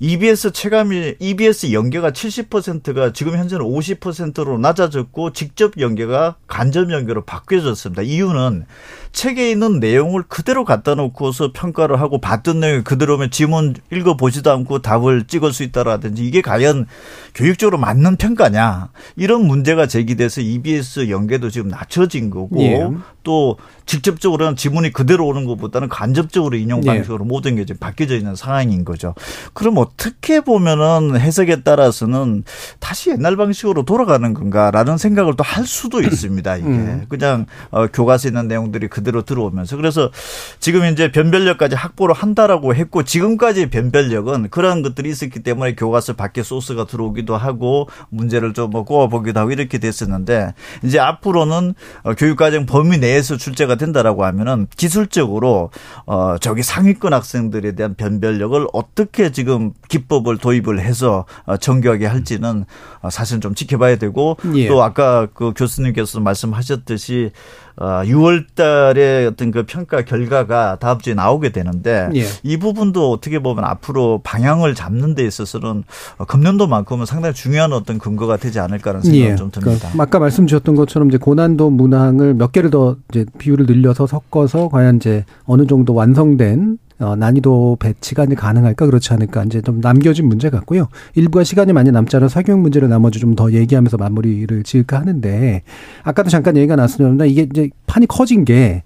EBS 체감이 EBS 연계가 70%가 지금 현재는 50%로 낮아졌고 직접 연계가 간접 연계로 바뀌어졌습니다. 이유는 책에 있는 내용을 그대로 갖다 놓고서 평가를 하고 봤던 내용이 그대로면 지문 읽어 보지도 않고 답을 찍을 수 있다라든지 이게 과연 교육적으로 맞는 평가냐 이런 문제가 제기돼서 EBS 연계도 지금 낮춰진 거고 예. 또 직접적으로는 지문이 그대로 오는 것보다는 간접적으로 인용 예. 방식으로 예. 모든 게 지금 바뀌어져 있는 상황인 거죠. 그럼 어떻게 보면은 해석에 따라서는 다시 옛날 방식으로 돌아가는 건가라는 생각을 또 할 수도 있습니다. 이게 음. 그냥 어, 교과서에 있는 내용들이 그 그대로 들어오면서 그래서 지금 이제 변별력까지 확보를 한다라고 했고 지금까지 변별력은 그런 것들이 있었기 때문에 교과서 밖에 소스가 들어오기도 하고 문제를 좀 뭐 꼬아보기도 하고 이렇게 됐었는데 이제 앞으로는 어, 교육과정 범위 내에서 출제가 된다라고 하면은 기술적으로 어 저기 상위권 학생들에 대한 변별력을 어떻게 지금 기법을 도입을 해서 어, 정교하게 할지는 어, 사실 좀 지켜봐야 되고 예. 또 아까 그 교수님께서 말씀하셨듯이 어 6월 달에 어떤 그 평가 결과가 다음 주에 나오게 되는데 예. 이 부분도 어떻게 보면 앞으로 방향을 잡는 데 있어서는 금년도만큼은 상당히 중요한 어떤 근거가 되지 않을까라는 생각이 예. 좀 듭니다. 그러니까 아까 말씀 주셨던 것처럼 이제 고난도 문항을 몇 개를 더 이제 비율을 늘려서 섞어서 과연 이제 어느 정도 완성된 어, 난이도 배치가 이제 가능할까 그렇지 않을까 이제 좀 남겨진 문제 같고요. 일부가 시간이 많이 남지 않아 사교육 문제를 나머지 좀 더 얘기하면서 마무리를 지을까 하는데 아까도 잠깐 얘기가 나왔습니다. 이게 이제 판이 커진 게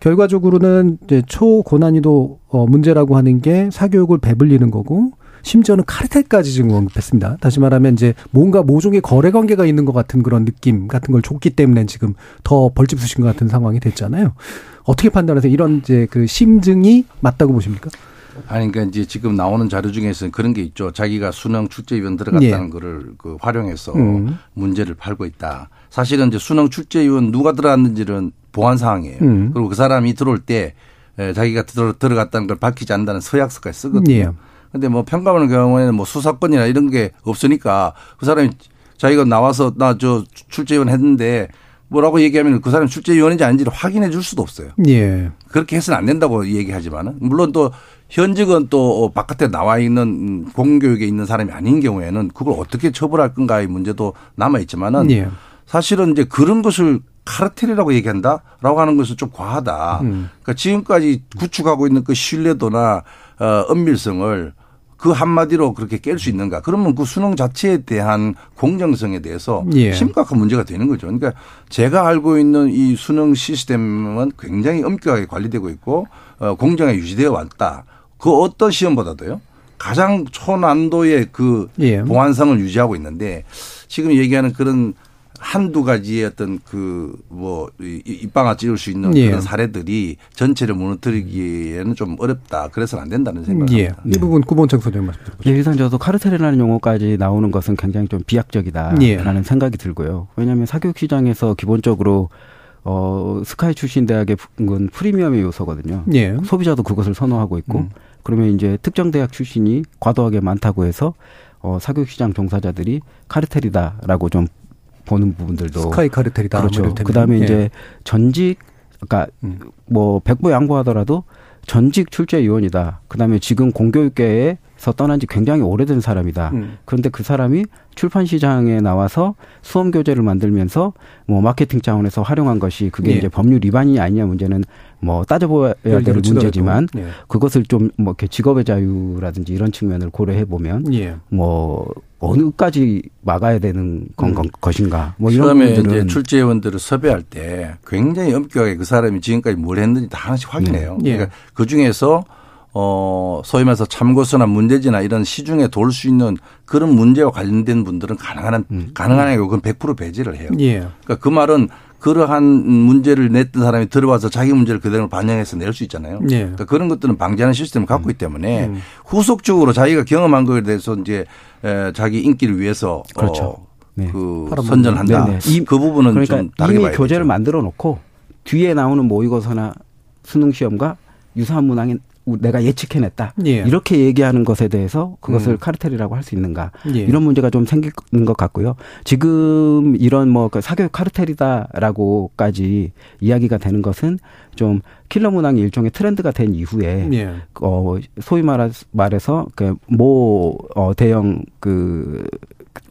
결과적으로는 이제 초고난이도 어, 문제라고 하는 게 사교육을 배불리는 거고 심지어는 카르텔까지 지금 언급했습니다. 다시 말하면 이제 뭔가 모종의 거래 관계가 있는 것 같은 그런 느낌 같은 걸 줬기 때문에 지금 더 벌집 수신 것 같은 상황이 됐잖아요. 어떻게 판단하세요? 이런 이제 그 심증이 맞다고 보십니까? 아니, 그러니까 이제 지금 나오는 자료 중에서는 그런 게 있죠. 자기가 수능 출제위원 들어갔다는 예. 거를 그 활용해서 음. 문제를 팔고 있다. 사실은 이제 수능 출제위원 누가 들어갔는지는 보안 사항이에요. 음. 그리고 그 사람이 들어올 때 자기가 들어, 들어갔다는 걸 밝히지 않는다는 서약서까지 쓰거든요. 예. 근데 뭐 평가하는 경우에는 뭐 수사권이나 이런 게 없으니까 그 사람이 자기가 나와서 나 저 출제위원 했는데 뭐라고 얘기하면 그 사람이 출제위원인지 아닌지를 확인해 줄 수도 없어요. 예. 그렇게 해서는 안 된다고 얘기하지만은 물론 또 현직은 또 바깥에 나와 있는 공교육에 있는 사람이 아닌 경우에는 그걸 어떻게 처벌할 건가의 문제도 남아 있지만은 예. 사실은 이제 그런 것을 카르텔이라고 얘기한다라고 하는 것은 좀 과하다. 음. 그러니까 지금까지 구축하고 있는 그 신뢰도나 어, 은밀성을 그 한마디로 그렇게 깰 수 있는가? 그러면 그 수능 자체에 대한 공정성에 대해서 예. 심각한 문제가 되는 거죠. 그러니까 제가 알고 있는 이 수능 시스템은 굉장히 엄격하게 관리되고 있고 어, 공정하게 유지되어 왔다. 그 어떤 시험보다도요. 가장 초난도의 그 예. 보안성을 유지하고 있는데 지금 얘기하는 그런 한두 가지의 어떤 그뭐 입방아 찍을 수 있는 예. 그런 사례들이 전체를 무너뜨리기에는 좀 어렵다. 그래서는 안 된다는 생각입니다. 예. 이 부분 구본창 소장님 말씀 드리죠. 예, 일단 저도 카르텔이라는 용어까지 나오는 것은 굉장히 좀 비약적이다라는 예. 생각이 들고요. 왜냐하면 사교육 시장에서 기본적으로 어 스카이 출신 대학의 프리미엄의 요소거든요. 예. 소비자도 그것을 선호하고 있고 음. 그러면 이제 특정 대학 출신이 과도하게 많다고 해서 어 사교육 시장 종사자들이 카르텔이다라고 좀 보는 부분들도 스카이 카르텔이다. 그렇죠. 그다음에 예. 이제 전직 그러니까 음. 뭐 백보 양보하더라도 전직 출제 위원이다. 그다음에 지금 공교육계에 서 떠난 지 굉장히 오래된 사람이다. 음. 그런데 그 사람이 출판 시장에 나와서 수험 교재를 만들면서 뭐 마케팅 차원에서 활용한 것이 그게 예. 이제 법률 위반이 아니냐 문제는 뭐 따져봐야 될 문제지만 예. 그것을 좀 뭐 이렇게 직업의 자유라든지 이런 측면을 고려해 보면 예. 뭐 어느까지 막아야 되는 건 음. 것인가 뭐 이런 처음에 이제 출제위원들을 섭외할 때 굉장히 엄격하게 그 사람이 지금까지 뭘 했는지 다 하나씩 확인해요. 네. 그러니까 그 중에서 어, 소위 말해서 참고서나 문제지나 이런 시중에 돌 수 있는 그런 문제와 관련된 분들은 가능한, 음. 가능한 그건 100% 배제를 해요. 예. 그러니까 그 말은 그러한 문제를 냈던 사람이 들어와서 자기 문제를 그대로 반영해서 낼 수 있잖아요. 예. 그러니까 그런 것들은 방지하는 시스템을 갖고 있기 때문에 음. 후속적으로 자기가 경험한 것에 대해서 이제 자기 인기를 위해서 그렇죠. 어, 네. 그 선전한다. 네네. 이, 그 부분은 그러니까 좀 다르게 이미 교재를 만들어 놓고 뒤에 나오는 모의고사나 수능 시험과 유사한 문항이 내가 예측해냈다. 예. 이렇게 얘기하는 것에 대해서 그것을 음. 카르텔이라고 할 수 있는가. 예. 이런 문제가 좀 생기는 것 같고요. 지금 이런 뭐그 사교육 카르텔이다라고까지 이야기가 되는 것은 좀 킬러 문항이 일종의 트렌드가 된 이후에 예. 어 소위 말해서 그모 어 대형 그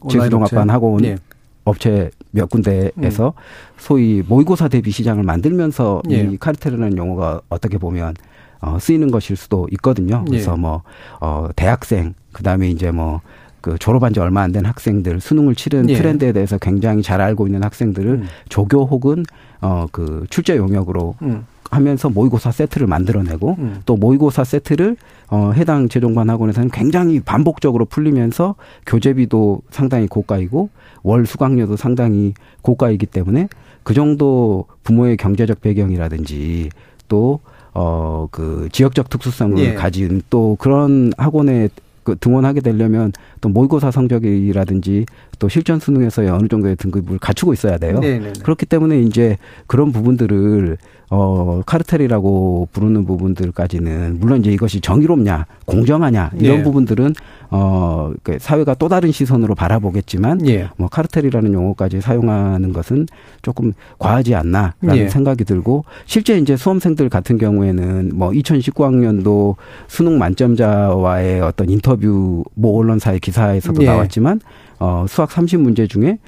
재수종합반 학원 예. 업체 몇 군데에서 음. 소위 모의고사 대비 시장을 만들면서 예. 이 카르텔이라는 용어가 어떻게 보면 어, 쓰이는 것일 수도 있거든요. 그래서 예. 뭐, 어, 대학생, 그 다음에 이제 뭐, 그 졸업한 지 얼마 안 된 학생들 수능을 치른 예. 트렌드에 대해서 굉장히 잘 알고 있는 학생들을 음. 조교 혹은 어 그 출제 용역으로 음. 하면서 모의고사 세트를 만들어내고 음. 또 모의고사 세트를 어 해당 재종반 학원에서는 굉장히 반복적으로 풀리면서 교재비도 상당히 고가이고 월 수강료도 상당히 고가이기 때문에 그 정도 부모의 경제적 배경이라든지 또 어, 그 지역적 특수성을 예. 가진 또 그런 학원에 그 등원하게 되려면 또 모의고사 성적이라든지 또 실전 수능에서의 어느 정도의 등급을 갖추고 있어야 돼요. 네네네. 네, 네. 그렇기 때문에 이제 그런 부분들을 어 카르텔이라고 부르는 부분들까지는 물론 이제 이것이 정의롭냐 공정하냐 이런 네. 부분들은 어 그 사회가 또 다른 시선으로 바라보겠지만 예. 뭐 카르텔이라는 용어까지 사용하는 것은 조금 과하지 않나라는 예. 생각이 들고 실제 이제 수험생들 같은 경우에는 뭐 2019학년도 수능 만점자와의 어떤 인터뷰 모 언론사의 기사에서도 예. 나왔지만 어 수학 30문제 중에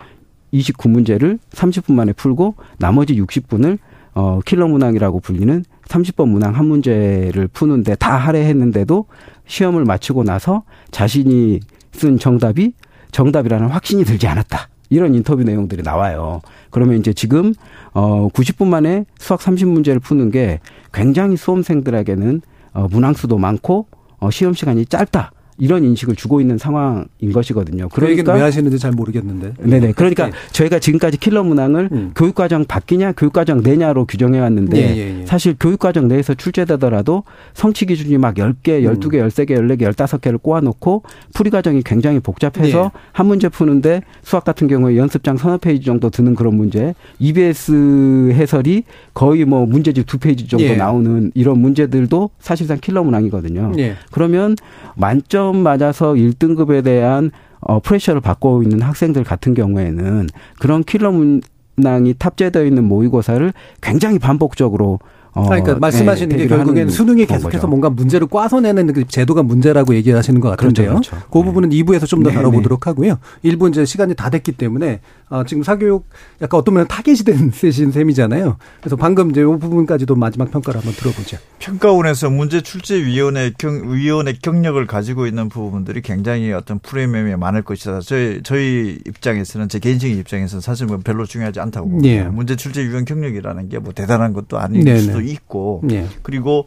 29문제를 30분 만에 풀고 나머지 60분을 어, 킬러 문항이라고 불리는 30번 문항 한 문제를 푸는데 다 할애했는데도 시험을 마치고 나서 자신이 쓴 정답이 정답이라는 확신이 들지 않았다. 이런 인터뷰 내용들이 나와요. 그러면 이제 지금 어 90분 만에 수학 30문제를 푸는 게 굉장히 수험생들에게는 어 문항 수도 많고 어 시험 시간이 짧다. 이런 인식을 주고 있는 상황인 것이거든요. 그 그러니까 왜 하시는지 잘 모르겠는데. 네네. 그러니까 네. 저희가 지금까지 킬러 문항을 음. 교육과정 밖이냐, 교육과정 내냐로 규정해 왔는데 예, 예, 예. 사실 교육과정 내에서 출제되더라도 성취 기준이 막 10개, 12개, 음. 13개, 14개, 15개를 꼬아놓고 풀이 과정이 굉장히 복잡해서 예. 한 문제 푸는데 수학 같은 경우에 연습장 서너 페이지 정도 드는 그런 문제, EBS 해설이 거의 뭐 문제집 두 페이지 정도 예. 나오는 이런 문제들도 사실상 킬러 문항이거든요. 예. 그러면 만점 맞아서 1등급에 대한 어, pressure를 받고 있는 학생들 같은 경우에는 그런 킬러 문항이 탑재되어 있는 모의고사를 굉장히 반복적으로 어, 그러니까 말씀하시는 네, 게 결국엔 수능이 계속해서 뭔가 문제를 꽈서 내는 그 제도가 문제라고 얘기하시는 것 같은데요. 그렇죠, 그렇죠. 그 부분은 네. 2부에서 좀 더 다뤄보도록 하고요. 1부 이제 시간이 다 됐기 때문에 어, 지금 사교육 약간 어떤 면에 타겟이 된 셋인 셈이잖아요. 그래서 방금 이제 이 부분까지도 마지막 평가를 한번 들어보죠. 평가원에서 문제 출제위원회 경, 위원회 경력을 가지고 있는 부분들이 굉장히 어떤 프레임에 많을 것이다. 저희, 저희 입장에서는 제 개인적인 입장에서는 사실 뭐 별로 중요하지 않다고. 예. 문제 출제위원 경력이라는 게 뭐 대단한 것도 아닐 네네. 수도 있고 예. 그리고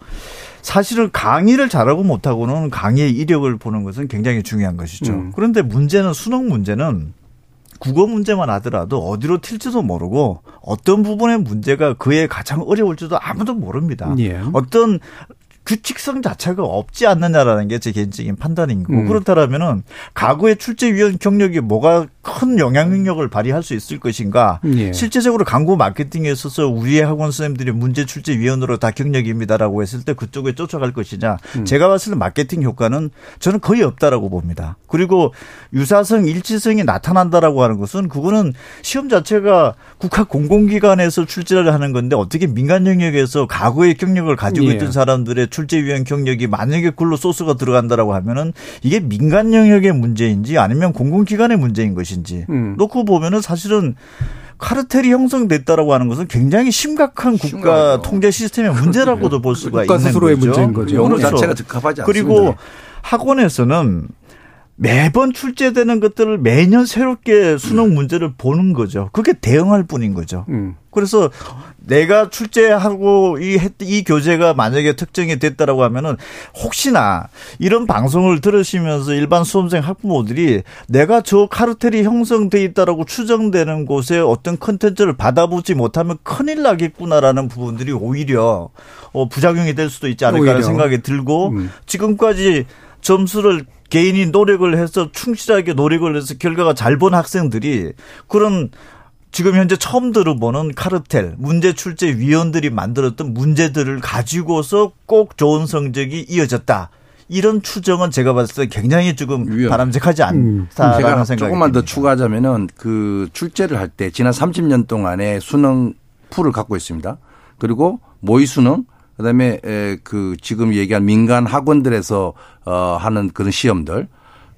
사실은 강의를 잘하고 못하고는 강의의 이력을 보는 것은 굉장히 중요한 것이죠. 음. 그런데 문제는 수능 문제는 국어 문제만 하더라도 어디로 튈지도 모르고 어떤 부분의 문제가 그에 가장 어려울지도 아무도 모릅니다. 예. 어떤 규칙성 자체가 없지 않느냐라는 게 제 개인적인 판단인 거고 음. 그렇다면은 과거의 출제위원 경력이 뭐가 큰 영향력을 발휘할 수 있을 것인가 예. 실제적으로 광고 마케팅에 있어서 우리의 학원 선생님들이 문제 출제 위원으로 다 경력입니다라고 했을 때 그쪽에 쫓아갈 것이냐 음. 제가 봤을 때 마케팅 효과는 저는 거의 없다라고 봅니다 그리고 유사성 일치성이 나타난다라고 하는 것은 그거는 시험 자체가 국가 공공기관에서 출제를 하는 건데 어떻게 민간 영역에서 과거의 경력을 가지고 예. 있던 사람들의 출제 위원 경력이 만약에 글로 소스가 들어간다라고 하면은 이게 민간 영역의 문제인지 아니면 공공기관의 문제인 것 인지 음. 놓고 보면은 사실은 카르텔이 형성됐다라고 하는 것은 굉장히 심각한 국가 심각해요. 통제 시스템의 문제라고도 볼 수가 있는 스스로의 거죠. 문제인 거죠. 용어 그렇죠. 자체가 적합하지 않습니다. 그리고 학원에서는 매번 출제되는 것들을 매년 새롭게 수능 문제를 보는 거죠. 그게 대응할 뿐인 거죠. 음. 그래서 내가 출제하고 이, 이 교재가 만약에 특정이 됐다라고 하면은 혹시나 이런 방송을 들으시면서 일반 수험생 학부모들이 내가 저 카르텔이 형성돼 있다라고 추정되는 곳에 어떤 컨텐츠를 받아보지 못하면 큰일 나겠구나라는 부분들이 오히려 어, 부작용이 될 수도 있지 않을까라는. 생각이 들고 음. 지금까지 점수를 개인이 노력을 해서 충실하게 노력을 해서 결과가 잘 본 학생들이 그런 지금 현재 처음 들어보는 카르텔 문제 출제 위원들이 만들었던 문제들을 가지고서 꼭 좋은 성적이 이어졌다. 이런 추정은 제가 봤을 때 굉장히 조금 위험. 바람직하지 않다라는 음. 생각이 조금만 듭니다. 더 추가하자면은 그 출제를 할 때 지난 30년 동안의 수능 풀을 갖고 있습니다. 그리고 모의 수능 그다음에 그 지금 얘기한 민간 학원들에서 어 하는 그런 시험들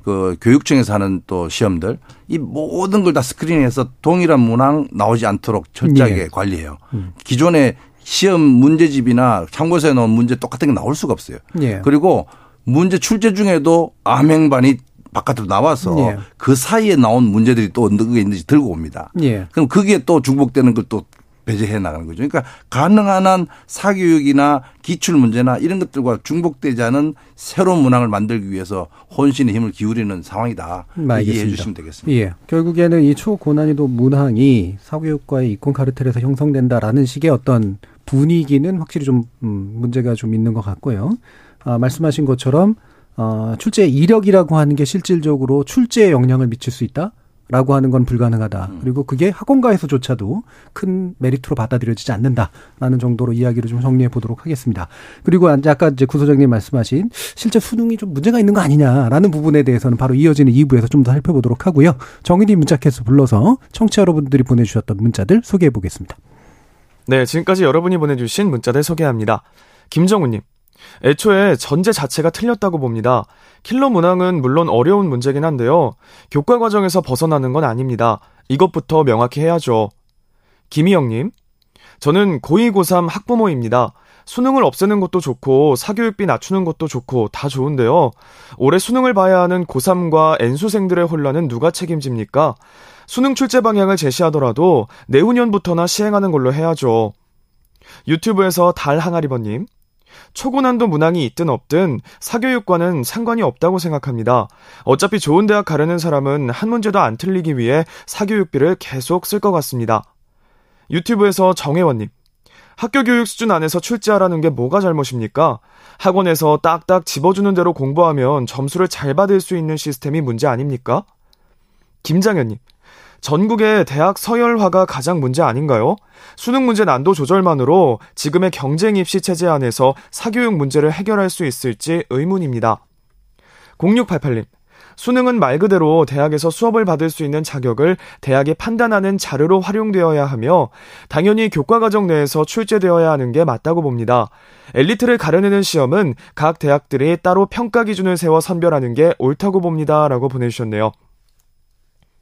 그 교육청에서 하는 또 시험들 이 모든 걸 다 스크린해서 동일한 문항 나오지 않도록 철저하게 네. 관리해요. 음. 기존의 시험 문제집이나 참고서에 나온 문제 똑같은 게 나올 수가 없어요. 네. 그리고 문제 출제 중에도 암행반이 바깥으로 나와서 예. 그 사이에 나온 문제들이 또 어느 게 있는지 들고 옵니다. 예. 그럼 그게 또 중복되는 걸또 배제해 나가는 거죠. 그러니까 가능한 한 사교육이나 기출 문제나 이런 것들과 중복되지 않은 새로운 문항을 만들기 위해서 혼신의 힘을 기울이는 상황이다. 이해해 주시면 되겠습니다. 예. 결국에는 이 초고난이도 문항이 사교육과의 이권 카르텔에서 형성된다라는 식의 어떤 분위기는 확실히 좀 음, 문제가 좀 있는 것 같고요. 아, 말씀하신 것처럼 어, 출제 이력이라고 하는 게 실질적으로 출제에 영향을 미칠 수 있다. 라고 하는 건 불가능하다. 음. 그리고 그게 학원가에서조차도 큰 메리트로 받아들여지지 않는다라는 정도로 이야기를 좀 정리해 보도록 하겠습니다. 그리고 아까 이제 구소장님 말씀하신 실제 수능이 좀 문제가 있는 거 아니냐라는 부분에 대해서는 바로 이어지는 2부에서 좀 더 살펴보도록 하고요. 정인이 문자캐스 불러서 청취자 여러분들이 보내주셨던 문자들 소개해 보겠습니다. 네, 지금까지 여러분이 보내주신 문자들 소개합니다. 김정우님, 애초에 전제 자체가 틀렸다고 봅니다. 킬러 문항은 물론 어려운 문제긴 한데요. 교과 과정에서 벗어나는 건 아닙니다. 이것부터 명확히 해야죠. 김희영님, 저는 고2, 고3 학부모입니다. 수능을 없애는 것도 좋고 사교육비 낮추는 것도 좋고 다 좋은데요. 올해 수능을 봐야 하는 고3과 N수생들의 혼란은 누가 책임집니까? 수능 출제 방향을 제시하더라도 내후년부터나 시행하는 걸로 해야죠. 유튜브에서 달 항아리버님, 초고난도 문항이 있든 없든 사교육과는 상관이 없다고 생각합니다. 어차피 좋은 대학 가려는 사람은 한 문제도 안 틀리기 위해 사교육비를 계속 쓸 것 같습니다. 유튜브에서 정혜원님. 학교 교육 수준 안에서 출제하라는 게 뭐가 잘못입니까? 학원에서 딱딱 집어주는 대로 공부하면 점수를 잘 받을 수 있는 시스템이 문제 아닙니까? 김장현님. 전국의 대학 서열화가 가장 문제 아닌가요? 수능 문제 난도 조절만으로 지금의 경쟁 입시 체제 안에서 사교육 문제를 해결할 수 있을지 의문입니다. 0688님. 수능은 말 그대로 대학에서 수업을 받을 수 있는 자격을 대학이 판단하는 자료로 활용되어야 하며 당연히 교과 과정 내에서 출제되어야 하는 게 맞다고 봅니다. 엘리트를 가려내는 시험은 각 대학들이 따로 평가 기준을 세워 선별하는 게 옳다고 봅니다. 라고 보내주셨네요.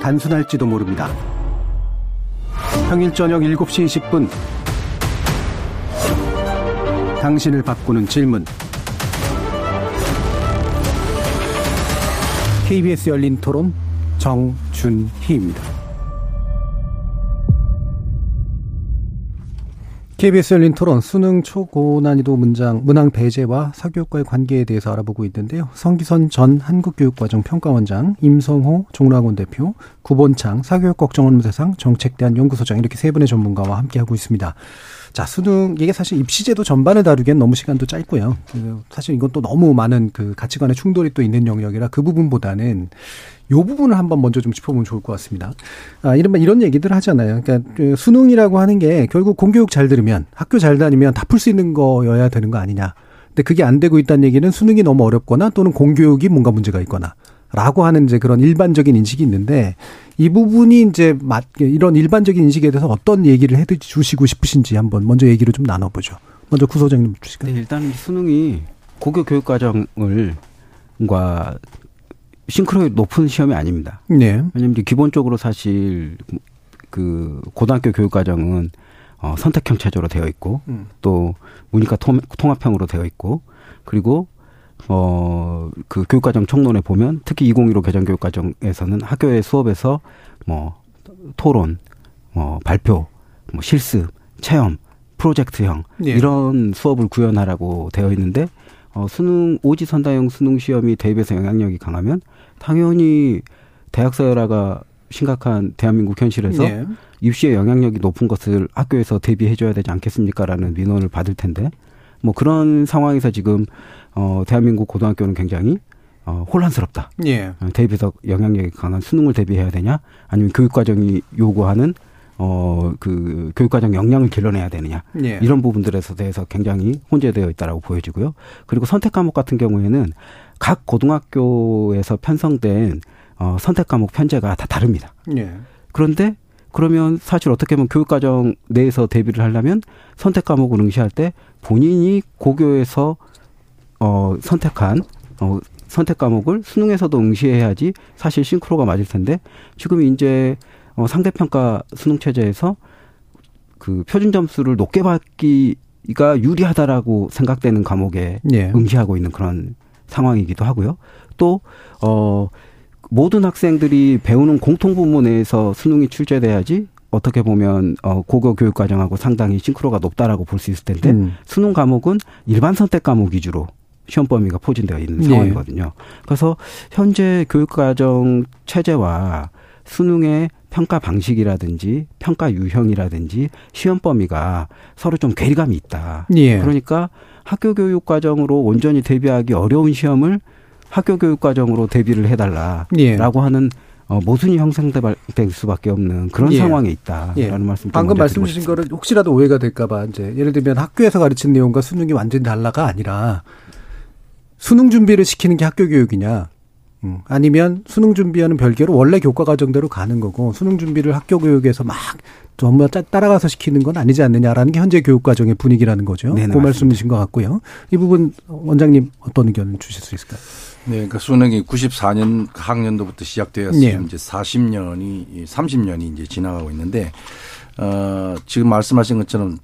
단순할지도 모릅니다. 평일 저녁 7시 20분 당신을 바꾸는 질문 KBS 열린 토론 정준희입니다. KBS 열린 토론 수능 초고난이도 문장 문항 배제와 사교육과의 관계에 대해서 알아보고 있는데요. 성기선 전 한국교육과정 평가원장, 임성호 종로학원 대표, 구본창 사교육걱정원무세상 정책대한 연구소장 이렇게 세 분의 전문가와 함께하고 있습니다. 자, 수능, 이게 사실 입시제도 전반을 다루기엔 너무 시간도 짧고요. 그 사실 이건 또 너무 많은 그 가치관의 충돌이 또 있는 영역이라 그 부분보다는 요 부분을 한번 먼저 좀 짚어보면 좋을 것 같습니다. 아, 이런, 이런 얘기들 하잖아요. 그러니까 그 수능이라고 하는 게 결국 공교육 잘 들으면 학교 잘 다니면 다 풀 수 있는 거여야 되는 거 아니냐. 근데 그게 안 되고 있다는 얘기는 수능이 너무 어렵거나 또는 공교육이 뭔가 문제가 있거나 라고 하는 이제 그런 일반적인 인식이 있는데 이 부분이 이제 맞 이런 일반적인 인식에 대해서 어떤 얘기를 해 주시고 싶으신지 한번 먼저 얘기를 좀 나눠보죠. 먼저 구 소장님 주실까요? 네, 일단 수능이 고교 교육 과정을 과 싱크로율 높은 시험이 아닙니다. 네. 왜냐면 하 기본적으로 사실 그 고등학교 교육 과정은 어 선택형 체제로 되어 있고 음. 또 문이과 통합형으로 되어 있고 그리고 어, 그 교육과정 총론에 보면 특히 2015 개정 교육과정에서는 학교의 수업에서 뭐 토론, 뭐 발표, 뭐 실습, 체험, 프로젝트형 예. 이런 수업을 구현하라고 되어 있는데 어, 수능 오지 선다형 수능 시험이 대입에서 영향력이 강하면 당연히 대학 서열화가 심각한 대한민국 현실에서 예. 입시의 영향력이 높은 것을 학교에서 대비해 줘야 되지 않겠습니까라는 민원을 받을 텐데 뭐 그런 상황에서 지금 어 대한민국 고등학교는 굉장히 어 혼란스럽다. 예. 어, 대비해서 영향력이 강한 수능을 대비해야 되냐, 아니면 교육 과정이 요구하는 어 그 교육 과정 역량을 길러내야 되느냐 예. 이런 부분들에서 대해서 굉장히 혼재되어 있다라고 보여지고요. 그리고 선택 과목 같은 경우에는 각 고등학교에서 편성된 어 선택 과목 편제가 다 다릅니다. 예. 그런데 그러면 사실 어떻게 보면 교육과정 내에서 대비를 하려면 선택 과목을 응시할 때 본인이 고교에서 어 선택한 어 선택 과목을 수능에서도 응시해야지 사실 싱크로가 맞을 텐데 지금 이제 어 상대평가 수능 체제에서 그 표준 점수를 높게 받기가 유리하다라고 생각되는 과목에 예. 응시하고 있는 그런 상황이기도 하고요. 또 어 모든 학생들이 배우는 공통 부문 내에서 수능이 출제돼야지 어떻게 보면 어 고교 교육 과정하고 상당히 싱크로가 높다라고 볼 수 있을 텐데 음. 수능 과목은 일반 선택 과목 위주로 시험 범위가 포진되어 있는 네. 상황이거든요. 그래서 현재 교육 과정 체제와 수능의 평가 방식이라든지 평가 유형이라든지 시험 범위가 서로 좀 괴리감이 있다. 예. 그러니까 학교 교육 과정으로 온전히 대비하기 어려운 시험을 학교 교육 과정으로 대비를 해달라라고 예. 하는 어, 모순이 형성될 수밖에 없는 그런 예. 상황에 있다라는 예. 말씀. 방금 말씀 주신 거를 혹시라도 오해가 될까봐 이제 예를 들면 학교에서 가르치는 내용과 수능이 완전히 달라가 아니라 수능 준비를 시키는 게 학교 교육이냐. 음, 아니면 수능 준비하는 별개로 원래 교과 과정대로 가는 거고 수능 준비를 학교 교육에서 막 전부 따라가서 시키는 건 아니지 않느냐라는 게 현재 교육 과정의 분위기라는 거죠. 네네, 그 맞습니다. 말씀이신 것 같고요. 이 부분 원장님 어떤 의견 주실 수 있을까요? 네, 그러니까 수능이 94년 학년도부터 시작되었으면 네. 이제 40년이 30년이 이제 지나가고 있는데 어 지금 말씀하신 것처럼